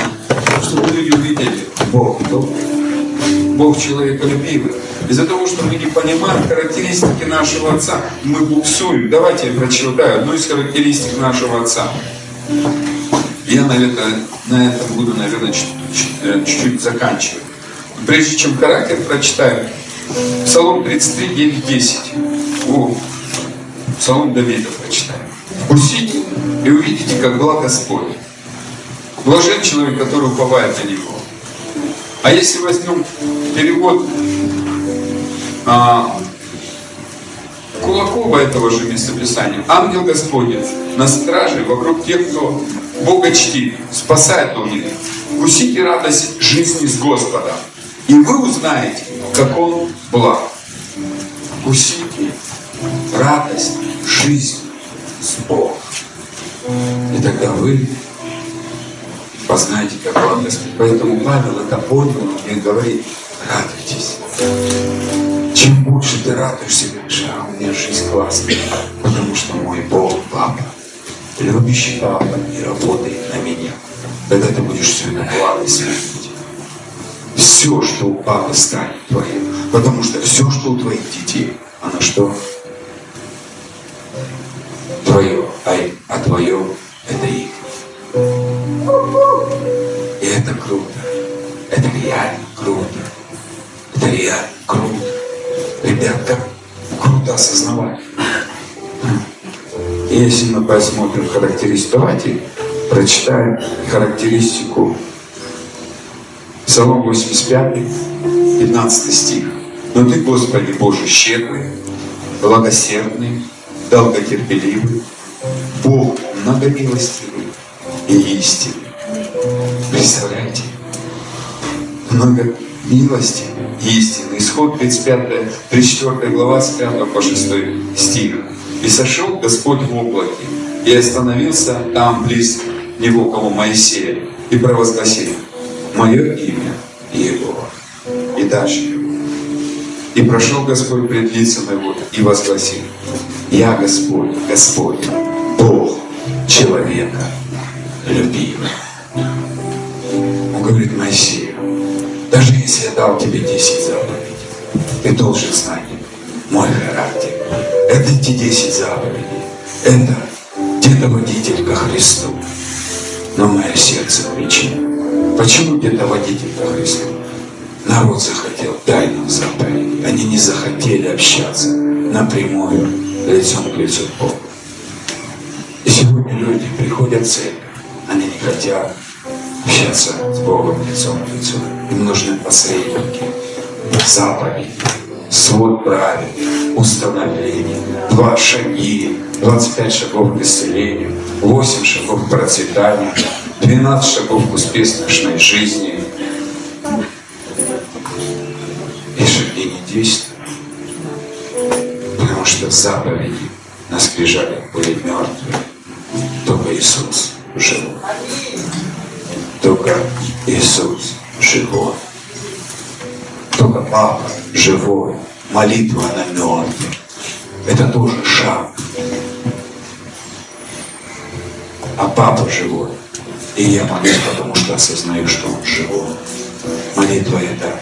S1: чтобы люди увидели Бог добрый. Бог человеколюбивый. Из-за того, что мы не понимаем характеристики нашего Отца, мы буксуем. Давайте я прочитаю одну из характеристик нашего Отца. Я на, это, на этом буду, наверное, чуть-чуть заканчивать. Прежде чем характер прочитаю, Псалом 33, 9, 10. О, Псалом Давида прочитаем. Вкусите и увидите, как благ Господь. Блажен человек, который уповает на Него. А если возьмем перевод а, Кулакова этого же местописания, ангел Господень на страже вокруг тех, кто Бога чтит, спасает он их. Вкусите радость жизни с Господом, и вы узнаете, как Он благ. Вкусите радость жизни с Богом. И тогда вы познаете, как благ Господь. Поэтому Павел это понял и говорит, радуйтесь. Чем больше ты радуешься, говоришь, у меня жизнь классная, потому что мой Бог, папа, любящий папа и работает на меня. Тогда ты будешь все это благость. Все, что у папы станет твоим. Потому что все, что у твоих детей, оно что? Твое, а, а твое это их. И это круто. Это реально круто. Это реально круто. Ребят, как круто осознавать. Если мы посмотрим характеристику, давайте прочитаем характеристику Псалом 85, 15 стих. Но ты, Господи Боже, щедрый, благосердный, долготерпеливый, Бог многомилостивый и истинный. Представляете? Много милости и истины. Исход 35, 34 глава с 5 по 6 стих. «И сошел Господь в облаке, и остановился там близ него, кого Моисея, и провозгласил, мое имя Иегова. И дальше его. И прошел Господь пред лицом его и возгласил, я Господь, Господь, Бог человека любимый. Он говорит Моисею, даже если я дал тебе 10 заповедей, ты должен знать мой характер. Это те 10 заповедей. Это где-то водитель ко Христу. Но мое сердце причина. Почему где-то водитель ко Христу? Народ захотел тайных заповедей. Они не захотели общаться напрямую, лицом к лицу к Богу. И сегодня люди приходят в церковь, они не хотят общаться с Богом лицом к лицу. Им нужны посредники, заповеди, свод правил, установление, два шаги, 25 шагов к исцелению, 8 шагов к процветанию, 12 шагов к успешной жизни. И шаги не действуют, потому что заповеди на скрижалях были мертвые, только Иисус живой. Только Иисус живой. Только Папа живой. Молитва на мертвых. Это тоже шаг. А Папа живой. И я молюсь, потому что осознаю, что Он живой. Молитва – это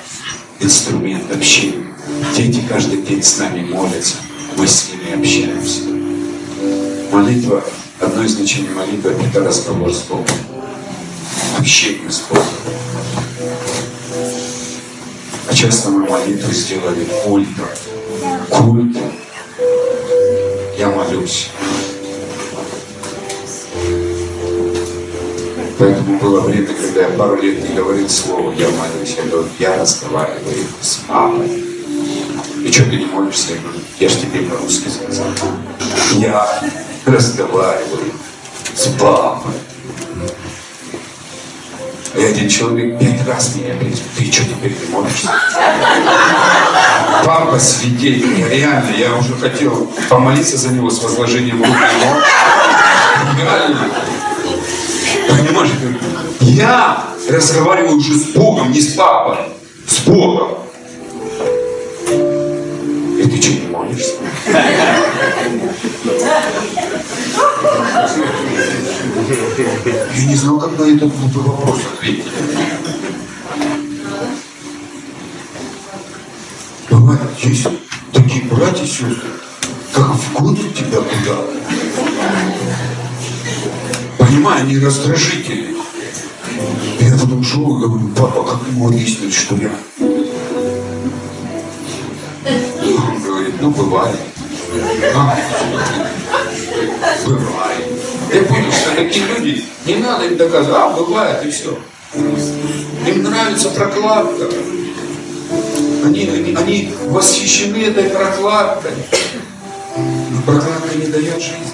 S1: инструмент общения. Дети каждый день с нами молятся. Мы с ними общаемся. Молитва, одно из значений молитвы – это разговор с Богом. С Богом. А часто мы молитву сделали культом. Культ. Я молюсь. Поэтому было время, когда я пару лет не говорил слово, я молюсь. Я говорю, я разговариваю с мамой. И что ты не молишься? Я говорю, я же тебе по-русски сказал. Я разговариваю с папой. И один человек пять раз меня говорит, ты что теперь не молишься? Папа свидетель, реально, я уже хотел помолиться за него с возложением рук но реально. Понимаешь, я разговариваю уже с Богом, не с папой, с Богом. И ты что, не молишься? Я не знал, как на этот глупый вопрос ответить. Бывает, есть такие братья и сестры, как вгонят тебя куда Понимаю, они раздражительные. Я потом шел и говорю, папа, как ему объяснить, что я? Ну бывает. А, бывает. Я понял, что такие люди, не надо им доказывать, а бывает и все. Им нравится прокладка. Они, они, они восхищены этой прокладкой. Но прокладка не дает жизни.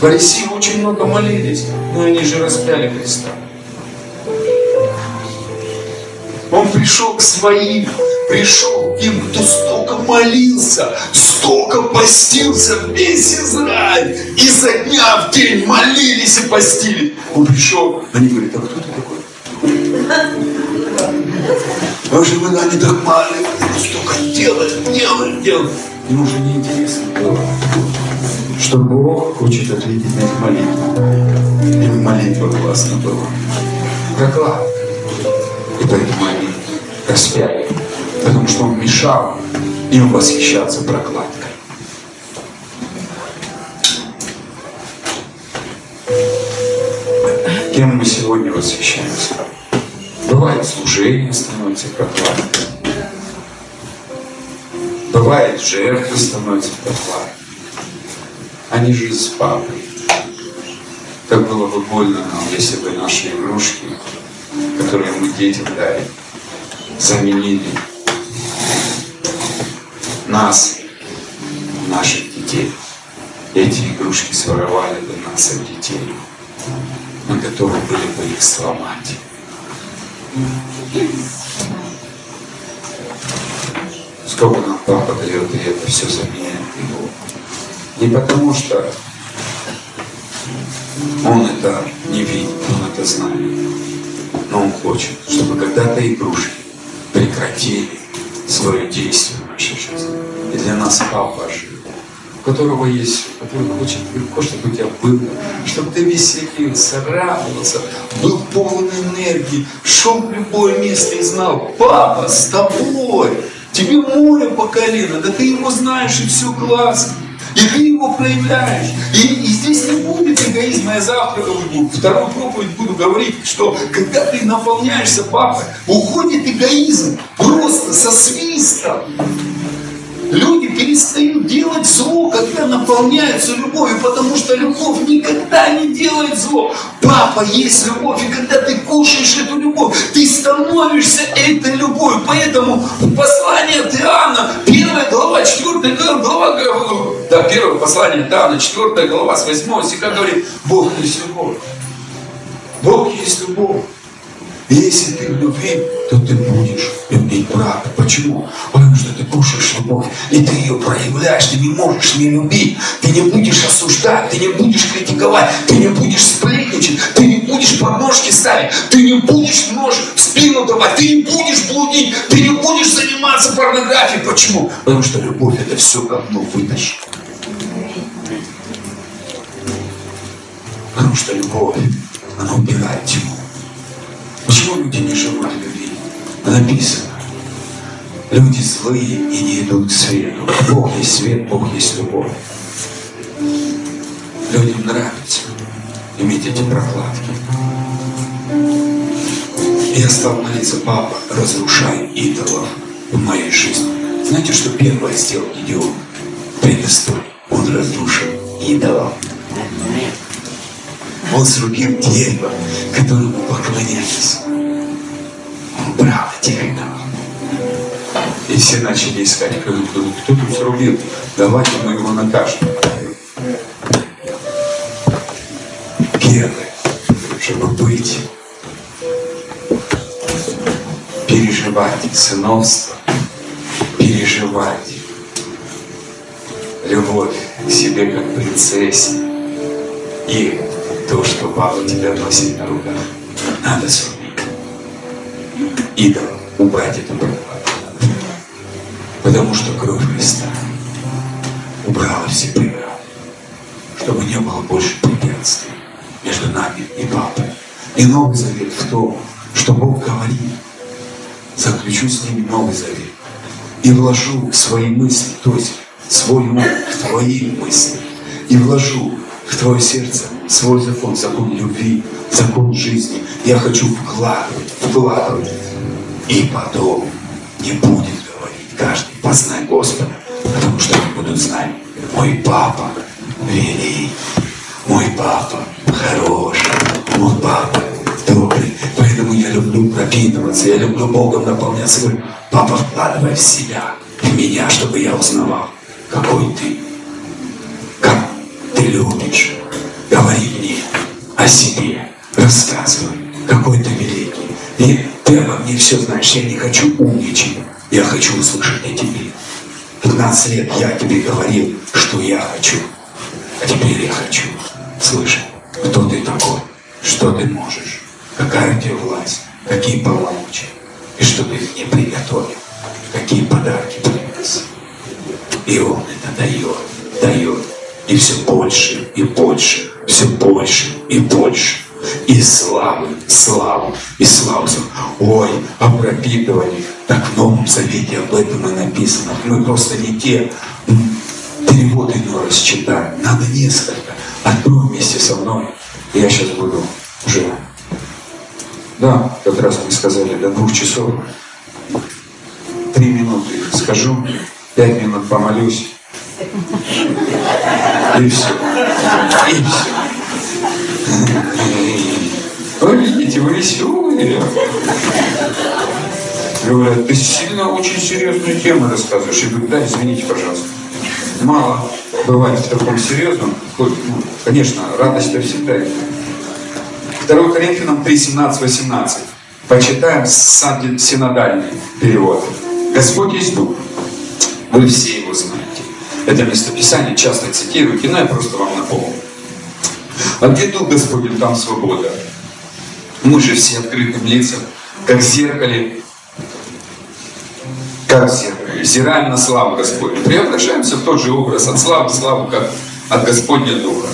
S1: Фарисеи очень много молились, но они же распяли Христа. Он пришел к своим, пришел к тем, кто столько молился, столько постился весь Израиль. И за дня в день молились и постили. Он пришел, они говорят, а кто ты такой? А же мы они так молились, столько делали, делали, делали. Ему уже не интересно что Бог хочет ответить на их молитву. И молитва классно была. Прокладка. Поэтому они распяли. Потому что он мешал им восхищаться прокладкой. Кем мы сегодня восхищаемся? Бывает служение становится прокладкой. Бывает жертва становится прокладкой. Они же с папой. Как было бы больно нам, если бы наши игрушки, которые мы детям дали, заменили нас, наших детей. Эти игрушки своровали бы нас от детей. Мы готовы были бы их сломать. Сколько нам папа дает, и это все заменяет его. Не потому что Он это не видит, он это знает. Но он хочет, чтобы когда-то игрушки прекратили свое действие в нашей жизни. И для нас папа жив у которого есть, который хочет легко, чтобы у тебя было, чтобы ты веселился, радовался, был полон энергии, шел в любое место и знал, папа с тобой, тебе море по колено, да ты его знаешь и все классно. И ты его проявляешь. И, и здесь не будет эгоизма. Я завтра вторую проповедь буду говорить, что когда ты наполняешься папой, уходит эгоизм просто со свистом. Люди перестают делать зло, когда наполняются любовью, потому что любовь никогда не делает зло. Папа есть любовь, и когда ты кушаешь эту любовь, ты становишься этой любовью. Поэтому послание Иоанна, первая глава, четвертая глава, да, первое послание Иоанна, четвертая глава, с восьмого стиха говорит, Бог есть любовь. Бог есть любовь. Если ты в любви, то ты будешь любить брата. Почему? Потому что ты кушаешь любовь, и ты ее проявляешь, ты не можешь не любить, ты не будешь осуждать, ты не будешь критиковать, ты не будешь сплетничать, ты не будешь подножки ставить, ты не будешь нож в спину давать, ты не будешь блудить, ты не будешь заниматься порнографией. Почему? Потому что любовь это все говно вытащит. Потому что любовь, она убирает тьму. Почему люди не живут любви? Написано. Люди злые и не идут к свету. Бог есть свет, Бог есть любовь. Людям нравится иметь эти прокладки. Я стал молиться, папа, разрушай идолов в моей жизни. Знаете, что первое сделал Гедеон в предыстории? Он разрушил идолов. Он срубил дерево, которому поклонялись. Он брал идолов. И все начали искать, кто, кто, кто тут срубил. Давайте мы его накажем. Первое, чтобы быть, переживать сыновство, переживать любовь к себе как принцессе и то, что папа тебя носит на руках. Надо срубить. Идол, убрать эту прокладку. Потому что кровь Христа убрала все преграды. Чтобы не было больше препятствий между нами и папой. И Новый Завет в том, что Бог говорит, заключу с ним Новый Завет и вложу свои мысли, то есть свой ум в твои мысли, и вложу в твое сердце свой закон, закон любви, закон жизни. Я хочу вкладывать, вкладывать. И потом не будет говорить каждый, познай Господа, потому что они будут знать, мой папа великий, мой папа хороший, мой папа добрый. Поэтому я люблю пропитываться, я люблю Богом наполняться. Папа, вкладывай в себя, в меня, чтобы я узнавал, какой ты, ты любишь. Говори мне о себе, рассказывай, какой ты великий. И ты обо мне все знаешь, я не хочу умничать, я хочу услышать о тебе. 15 лет я тебе говорил, что я хочу, а теперь я хочу. Слышать, кто ты такой, что ты можешь, какая у тебя власть, какие полномочия, и что ты мне приготовил, какие подарки принес. И он это дает, дает, и все больше и больше, все больше и больше. И славы, славу, и славу. Ой, о пропитывании. Так в Новом Завете об этом и написано. Мы просто не те переводы иной раз читаем. Надо несколько. Открой вместе со мной. Я сейчас буду уже. Да, как раз мы сказали, до двух часов. Три минуты скажу, пять минут помолюсь. И все. И все. Вы видите, вы веселые. Говорят, ты сильно очень серьезную тему рассказываешь. Я говорю, да, извините, пожалуйста. Мало бывает в таком серьезном. Хоть, ну, конечно, радость-то всегда есть. 2 Коринфянам 3, 17, 18. Почитаем синодальный перевод. Господь есть Дух. Вы все его знаете. Это местописание часто цитируете, но я просто вам напомню. А где Дух Господень, там свобода. Мы же все открытым лицам, как в зеркале, как в зеркале, взираем на славу Господню. Преображаемся в тот же образ, от славы к славу, как от Господня Духа.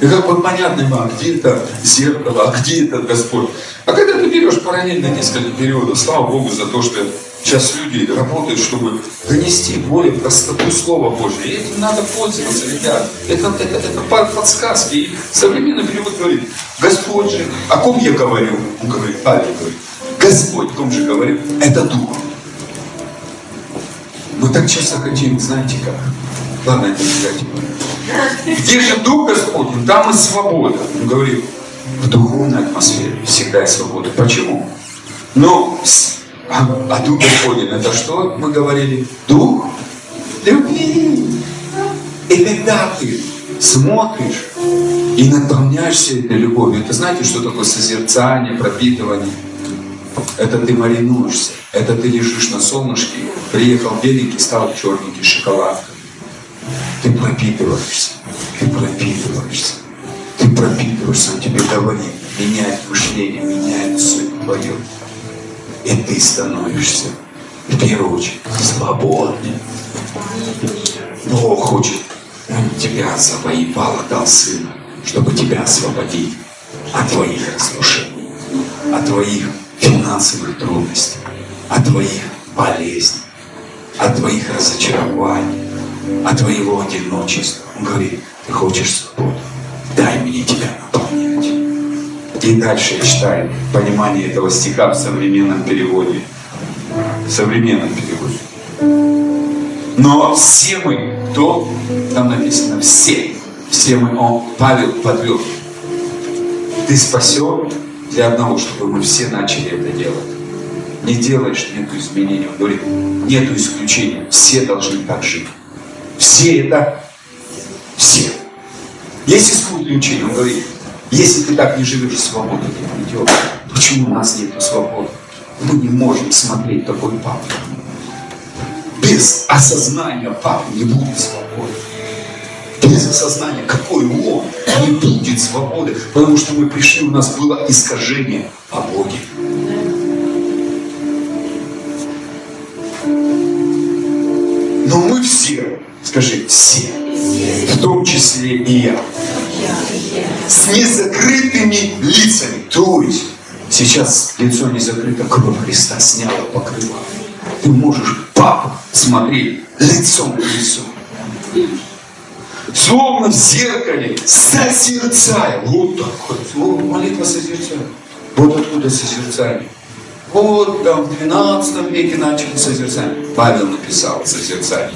S1: И как бы понятно вам, где это зеркало, а где этот Господь. А когда ты берешь параллельно несколько периодов, слава Богу за то, что сейчас люди работают, чтобы донести более простоту Слова Божьего. И этим надо пользоваться, ребят. Это, это, это подсказки. И современный перевод говорит, Господь же, о ком я говорю? Он говорит, Павел говорит, Господь, о ком же говорю? Это Дух. Мы так часто хотим, знаете как? Ладно, это не Где же Дух Господень, там и свобода. Он говорит, в духовной атмосфере всегда есть свобода. Почему? Но а, а Дух Господень, это что мы говорили? Дух любви. И когда ты смотришь и наполняешься этой любовью, это знаете, что такое созерцание, пропитывание? Это ты маринуешься, это ты лежишь на солнышке, приехал беленький, стал черненький шоколадкой. Ты пропитываешься, ты пропитываешься, ты пропитываешься, он тебе говорит, меняет мышление, меняет суть твою. И ты становишься в первую очередь свободным. Бог хочет, Он тебя завоевал, дал Сына, чтобы тебя освободить от твоих разрушений, от твоих финансовых трудностей, от твоих болезней, от твоих разочарований, от твоего одиночества. Он говорит, ты хочешь свободу, дай мне тебя наполнять. И дальше я читаю понимание этого стиха в современном переводе. В современном переводе. Но все мы, кто, там написано, все, все мы, он, Павел подвел. Ты спасен для одного, чтобы мы все начали это делать. Не делаешь, нету изменений. Он говорит, нету исключения. Все должны так жить. Все это, все. Есть исключение. Он говорит, если ты так не живешь, свободы не придет. Почему у нас нет свободы? Мы не можем смотреть такой папу. Без осознания папы не будет свободы. Без осознания, какой он, не будет свободы. Потому что мы пришли, у нас было искажение о Боге. Но мы все, скажи, все, в том числе и я, с незакрытыми лицами. То есть сейчас лицо не закрыто, кровь Христа сняла покрывало. Ты можешь, папа, смотреть лицом к лицу. Словно в зеркале, созерцая. Вот такое слово, молитва созерцая. Вот откуда созерцание. Вот там в 12 веке начали созерцание. Павел написал созерцание.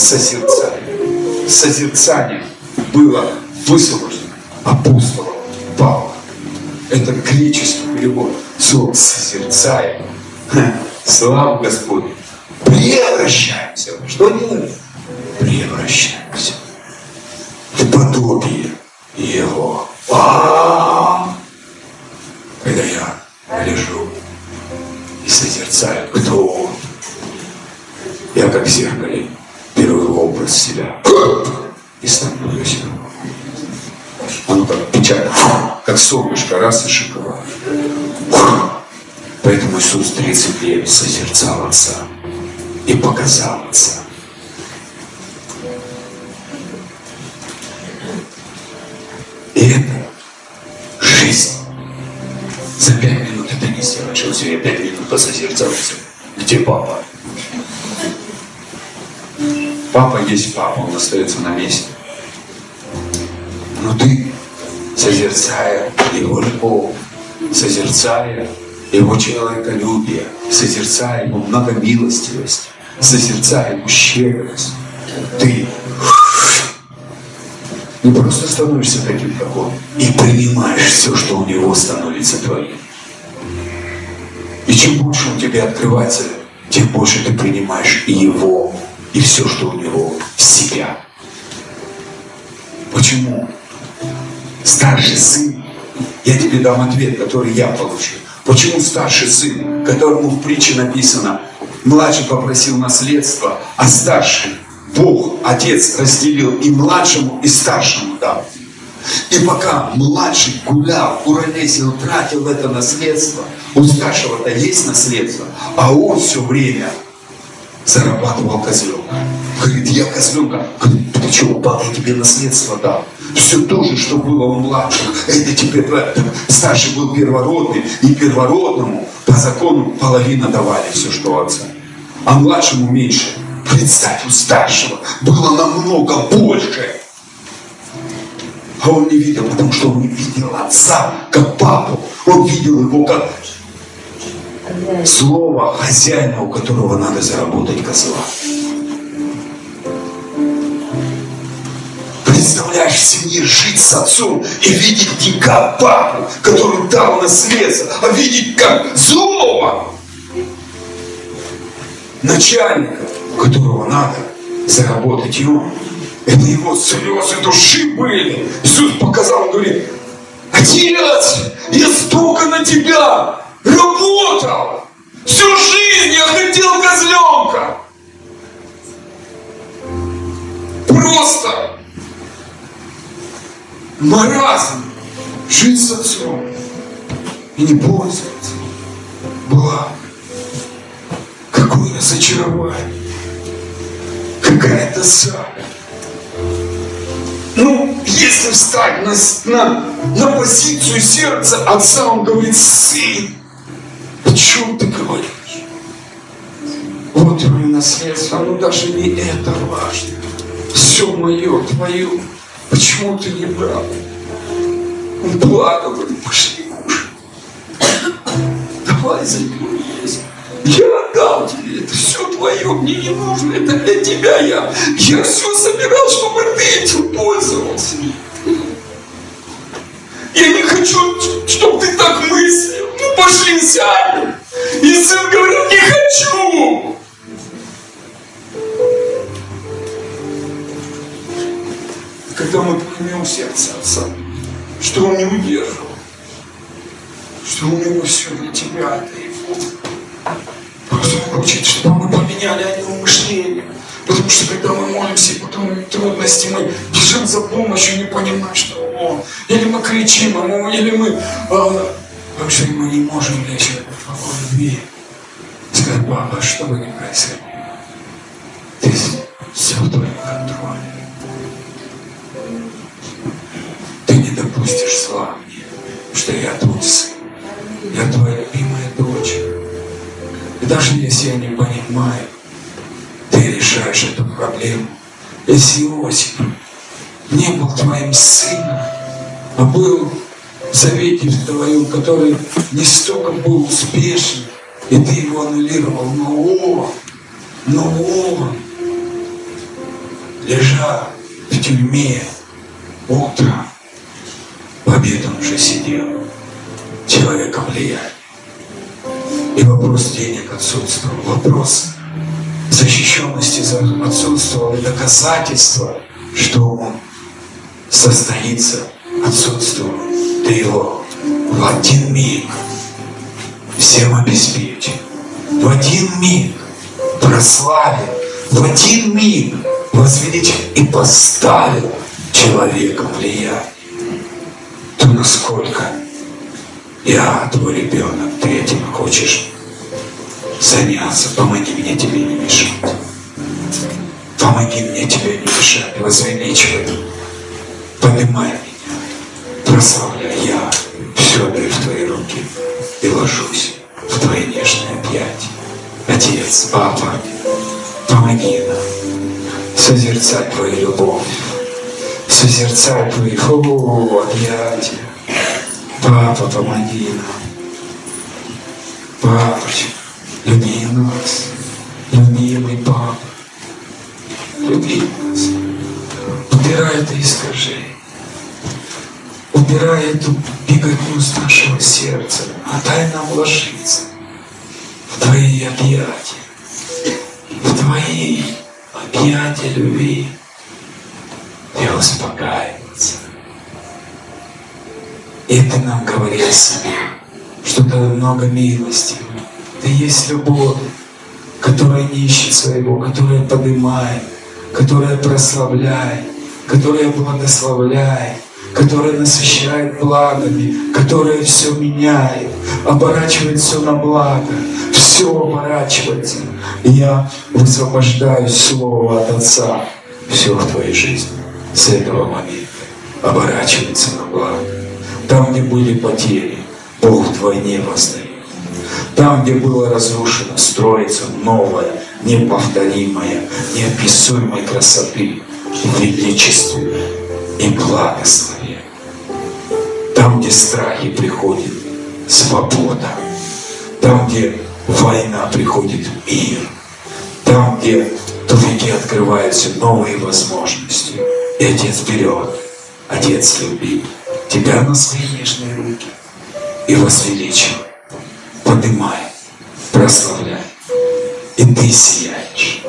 S1: Созерцание. Созерцание было высвобождено апостолом Павла. Это греческий перевод. Слово созерцаем. Слава Господу. Превращаемся. Что делаем? Превращаемся в подобие Его. А-а-а! Когда я лежу и созерцаю, кто Он. Я как в беру образ себя и становлюсь оно как печаль, как солнышко, раз и шоколад. Поэтому Иисус 30 лет созерцал Отца и показал Отца. И это жизнь. За пять минут это не сделаешь. Вот я пять минут посозерцался. Где папа? Папа есть папа, он остается на месте. Но ты, созерцая Его любовь, созерцая Его человеколюбие, созерцая Его многомилостивость, созерцая Его щедрость, ты не просто становишься таким, как Он, и принимаешь все, что у Него становится твоим. И чем больше Он тебе открывается, тем больше ты принимаешь Его, и все, что у Него, себя. Почему? Старший сын. Я тебе дам ответ, который я получил. Почему старший сын, которому в притче написано, младший попросил наследство, а старший Бог, Отец разделил и младшему, и старшему дал. И пока младший гулял, куролесил, тратил это наследство, у старшего-то есть наследство, а он все время зарабатывал козленка. Говорит, я козленка. Говорит, ты что, упал, тебе наследство дал. Все то же, что было у младшего. Это теперь это, старший был первородный, и первородному по закону половина давали все, что отца. А младшему меньше. Представь, у старшего было намного больше. А он не видел, потому что он не видел отца, как папу. Он видел его как слово хозяина, у которого надо заработать козла. Представляешь, в семье жить с отцом и видеть как папу, который дал наследство, а видеть как злого начальника, у которого надо заработать он. Это его слезы души были. Иисус показал, он говорит, Отец, я столько на тебя работал. Всю жизнь я хотел козленка. Просто маразм жить с отцом и не пользоваться. Была какое разочарование, какая-то сага. Ну, если встать на, на, на позицию сердца отца, он говорит, сын, о чем ты говоришь? Вот твое наследство, ну даже не это важно. Все мое, твое. Почему ты не брал? Он плакал, говорит, пошли муж. Давай заберем здесь. Я отдал тебе, это все твое, мне не нужно, это для тебя я. Я все собирал, чтобы ты этим пользовался. Я не хочу, сядем. И сын говорил, не хочу. Когда мы поймем сердце отца, что он не удерживал, что у него все для тебя, это его. Просто он хочет, чтобы мы поменяли о нем мышление. Потому что когда мы молимся, и потом трудности, мы бежим за помощью, не понимая, что он. Или мы кричим, а мы, или мы... А, вообще мы не можем лечь в покой любви. Сказать, папа, что бы ни происходило, ты все в твоем контроле. Ты не допустишь зла мне, что я твой сын. Я твоя любимая дочь. И даже если я не понимаю, ты решаешь эту проблему. Если Иосиф не был твоим сыном, а был в завете твоем, который не столько был успешен, и ты его аннулировал, но он, но он, лежа в тюрьме утром, в обед он уже сидел, человека влияния. И вопрос денег отсутствовал, вопрос защищенности отсутствовал, и доказательства, что он состоится, отсутствовал. Ты его в один миг всем обеспечил, в один миг прославил, в один миг возвеличил и поставил человека влияние. То насколько я твой ребенок, ты этим хочешь заняться. Помоги мне тебе не мешать. Помоги мне тебе не мешать, возвеличивай. Поднимай меня, прославляй. Я все даю в твои руки и ложусь в твои нежные объятия. Отец, папа, помоги нам созерцать твою любовь, созерцать твои фу, объятия. Папа, помоги нам. Папочка, люби нас, любимый папа, люби нас. Убирай это искажение, убирай эту беготню с нашего сердца, а дай нам ложиться в Твои объятия, в Твои объятия любви. И успокаиваться. И Ты нам говорил себе, что Ты много милости, Ты есть любовь, которая не ищет своего, которая поднимает, которая прославляет, которая благословляет, которая насыщает благами, которая все меняет, оборачивает все на благо, все оборачивается. И я высвобождаю Слово от Отца. Все в твоей жизни с этого момента оборачивается на благо. Там, где были потери, Бог вдвойне воздает. Там, где было разрушено, строится новое, неповторимое, неописуемой красоты, величестве и благословение. Там, где страхи приходит свобода. Там, где война приходит мир. Там, где тупики открываются новые возможности. И Отец берет, Отец любит тебя на свои нежные руки и возвеличивает, поднимает, прославляет. И ты сияешь,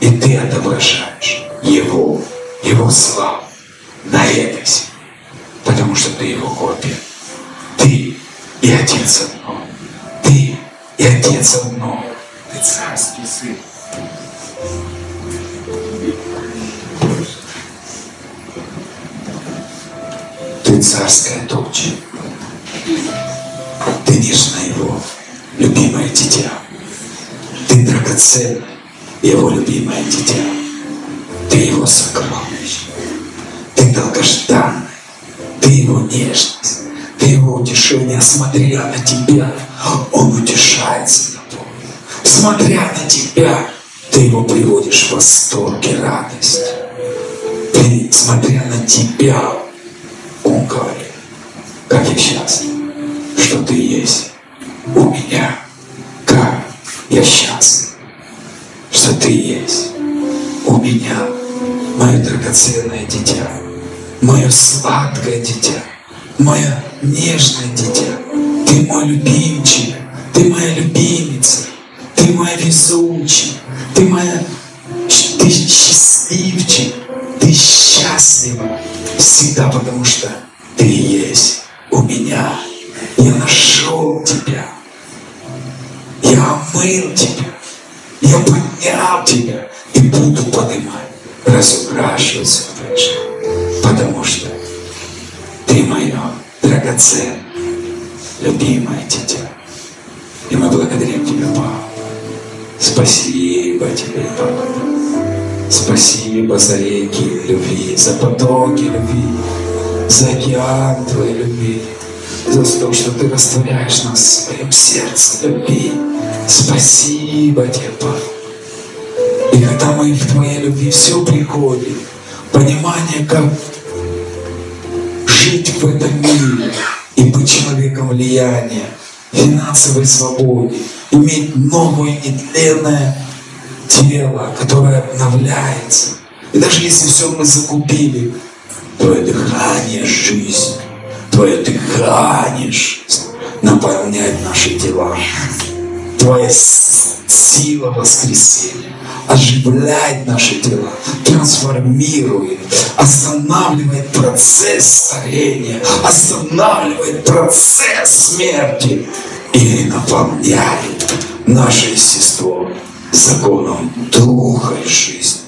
S1: и ты отображаешь Его, Его славу на земле, потому что ты Его копия. Ты и Отец одно. Ты и Отец одно. Ты царский сын. Ты царская туча. Ты нежное его, любимое дитя. Ты драгоценное его любимое дитя. Ты его сокровище. Ты долгожданный. Ты его нежность. Ты его утешение. Смотря на тебя, он утешается тобой. Смотря на тебя, ты его приводишь в восторг и радость. Ты, смотря на тебя, он говорит, как я счастлив, что ты есть у меня. Как я счастлив, что ты есть у меня, мое драгоценное дитя, мое сладкое дитя, мое нежное дитя. Ты мой любимчик, ты моя любимица, ты моя везучий, ты моя, ты счастливчик, ты счастлива всегда, потому что ты есть у меня. Я нашел тебя. Я омыл тебя. Я поднял тебя и буду поднимать, твоей жизни. Потому что ты мое драгоценное, любимое дитя. И мы благодарим тебя, Папа. Спасибо тебе, Папа. Спасибо за реки любви, за потоки любви, за океан Твоей любви, за то, что Ты растворяешь нас в своем сердце любви. Спасибо Тебе, Папа. И когда мы в Твоей любви все приходит, понимание, как жить в этом мире и быть человеком влияния, финансовой свободе, иметь новое нетленное тело, которое обновляется. И даже если все мы закупили, Твое дыхание – жизнь, Твое дыхание – наполняет наши тела. Твоя сила воскресения оживляет наши тела, трансформирует, останавливает процесс старения, останавливает процесс смерти и наполняет наше естество законом Духа и жизни,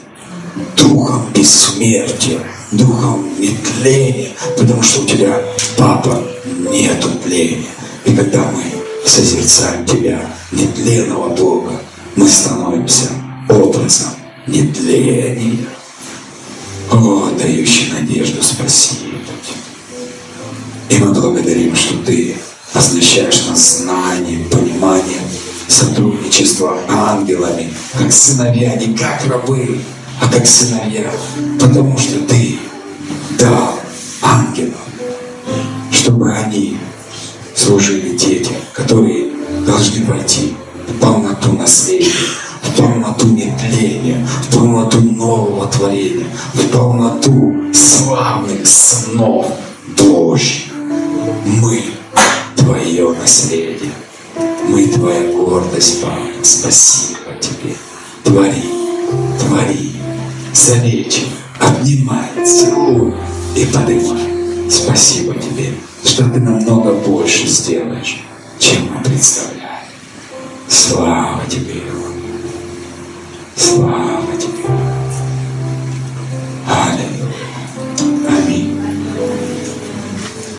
S1: Духом бессмертия, Духом нетления, потому что у тебя, Папа, нету тления. И когда мы созерцаем Тебя, нетленного Бога, мы становимся образом нетления. О, дающий надежду, спасибо И мы благодарим, что Ты оснащаешь нас знанием, пониманием, сотрудничество ангелами, как сыновья, не как рабы, а как сыновья, потому что Ты дал ангелам, чтобы они служили детям, которые должны войти в полноту наследия, в полноту нетления, в полноту нового творения, в полноту славных сынов Божьих. Мы Твое наследие. Мы Твоя гордость, Папа. Спасибо Тебе. Твори, твори, залечи, обнимай, целуй и поднимай. Спасибо Тебе, что ты намного больше сделаешь, чем мы представляем. Слава тебе, Слава тебе. Аллилуйя.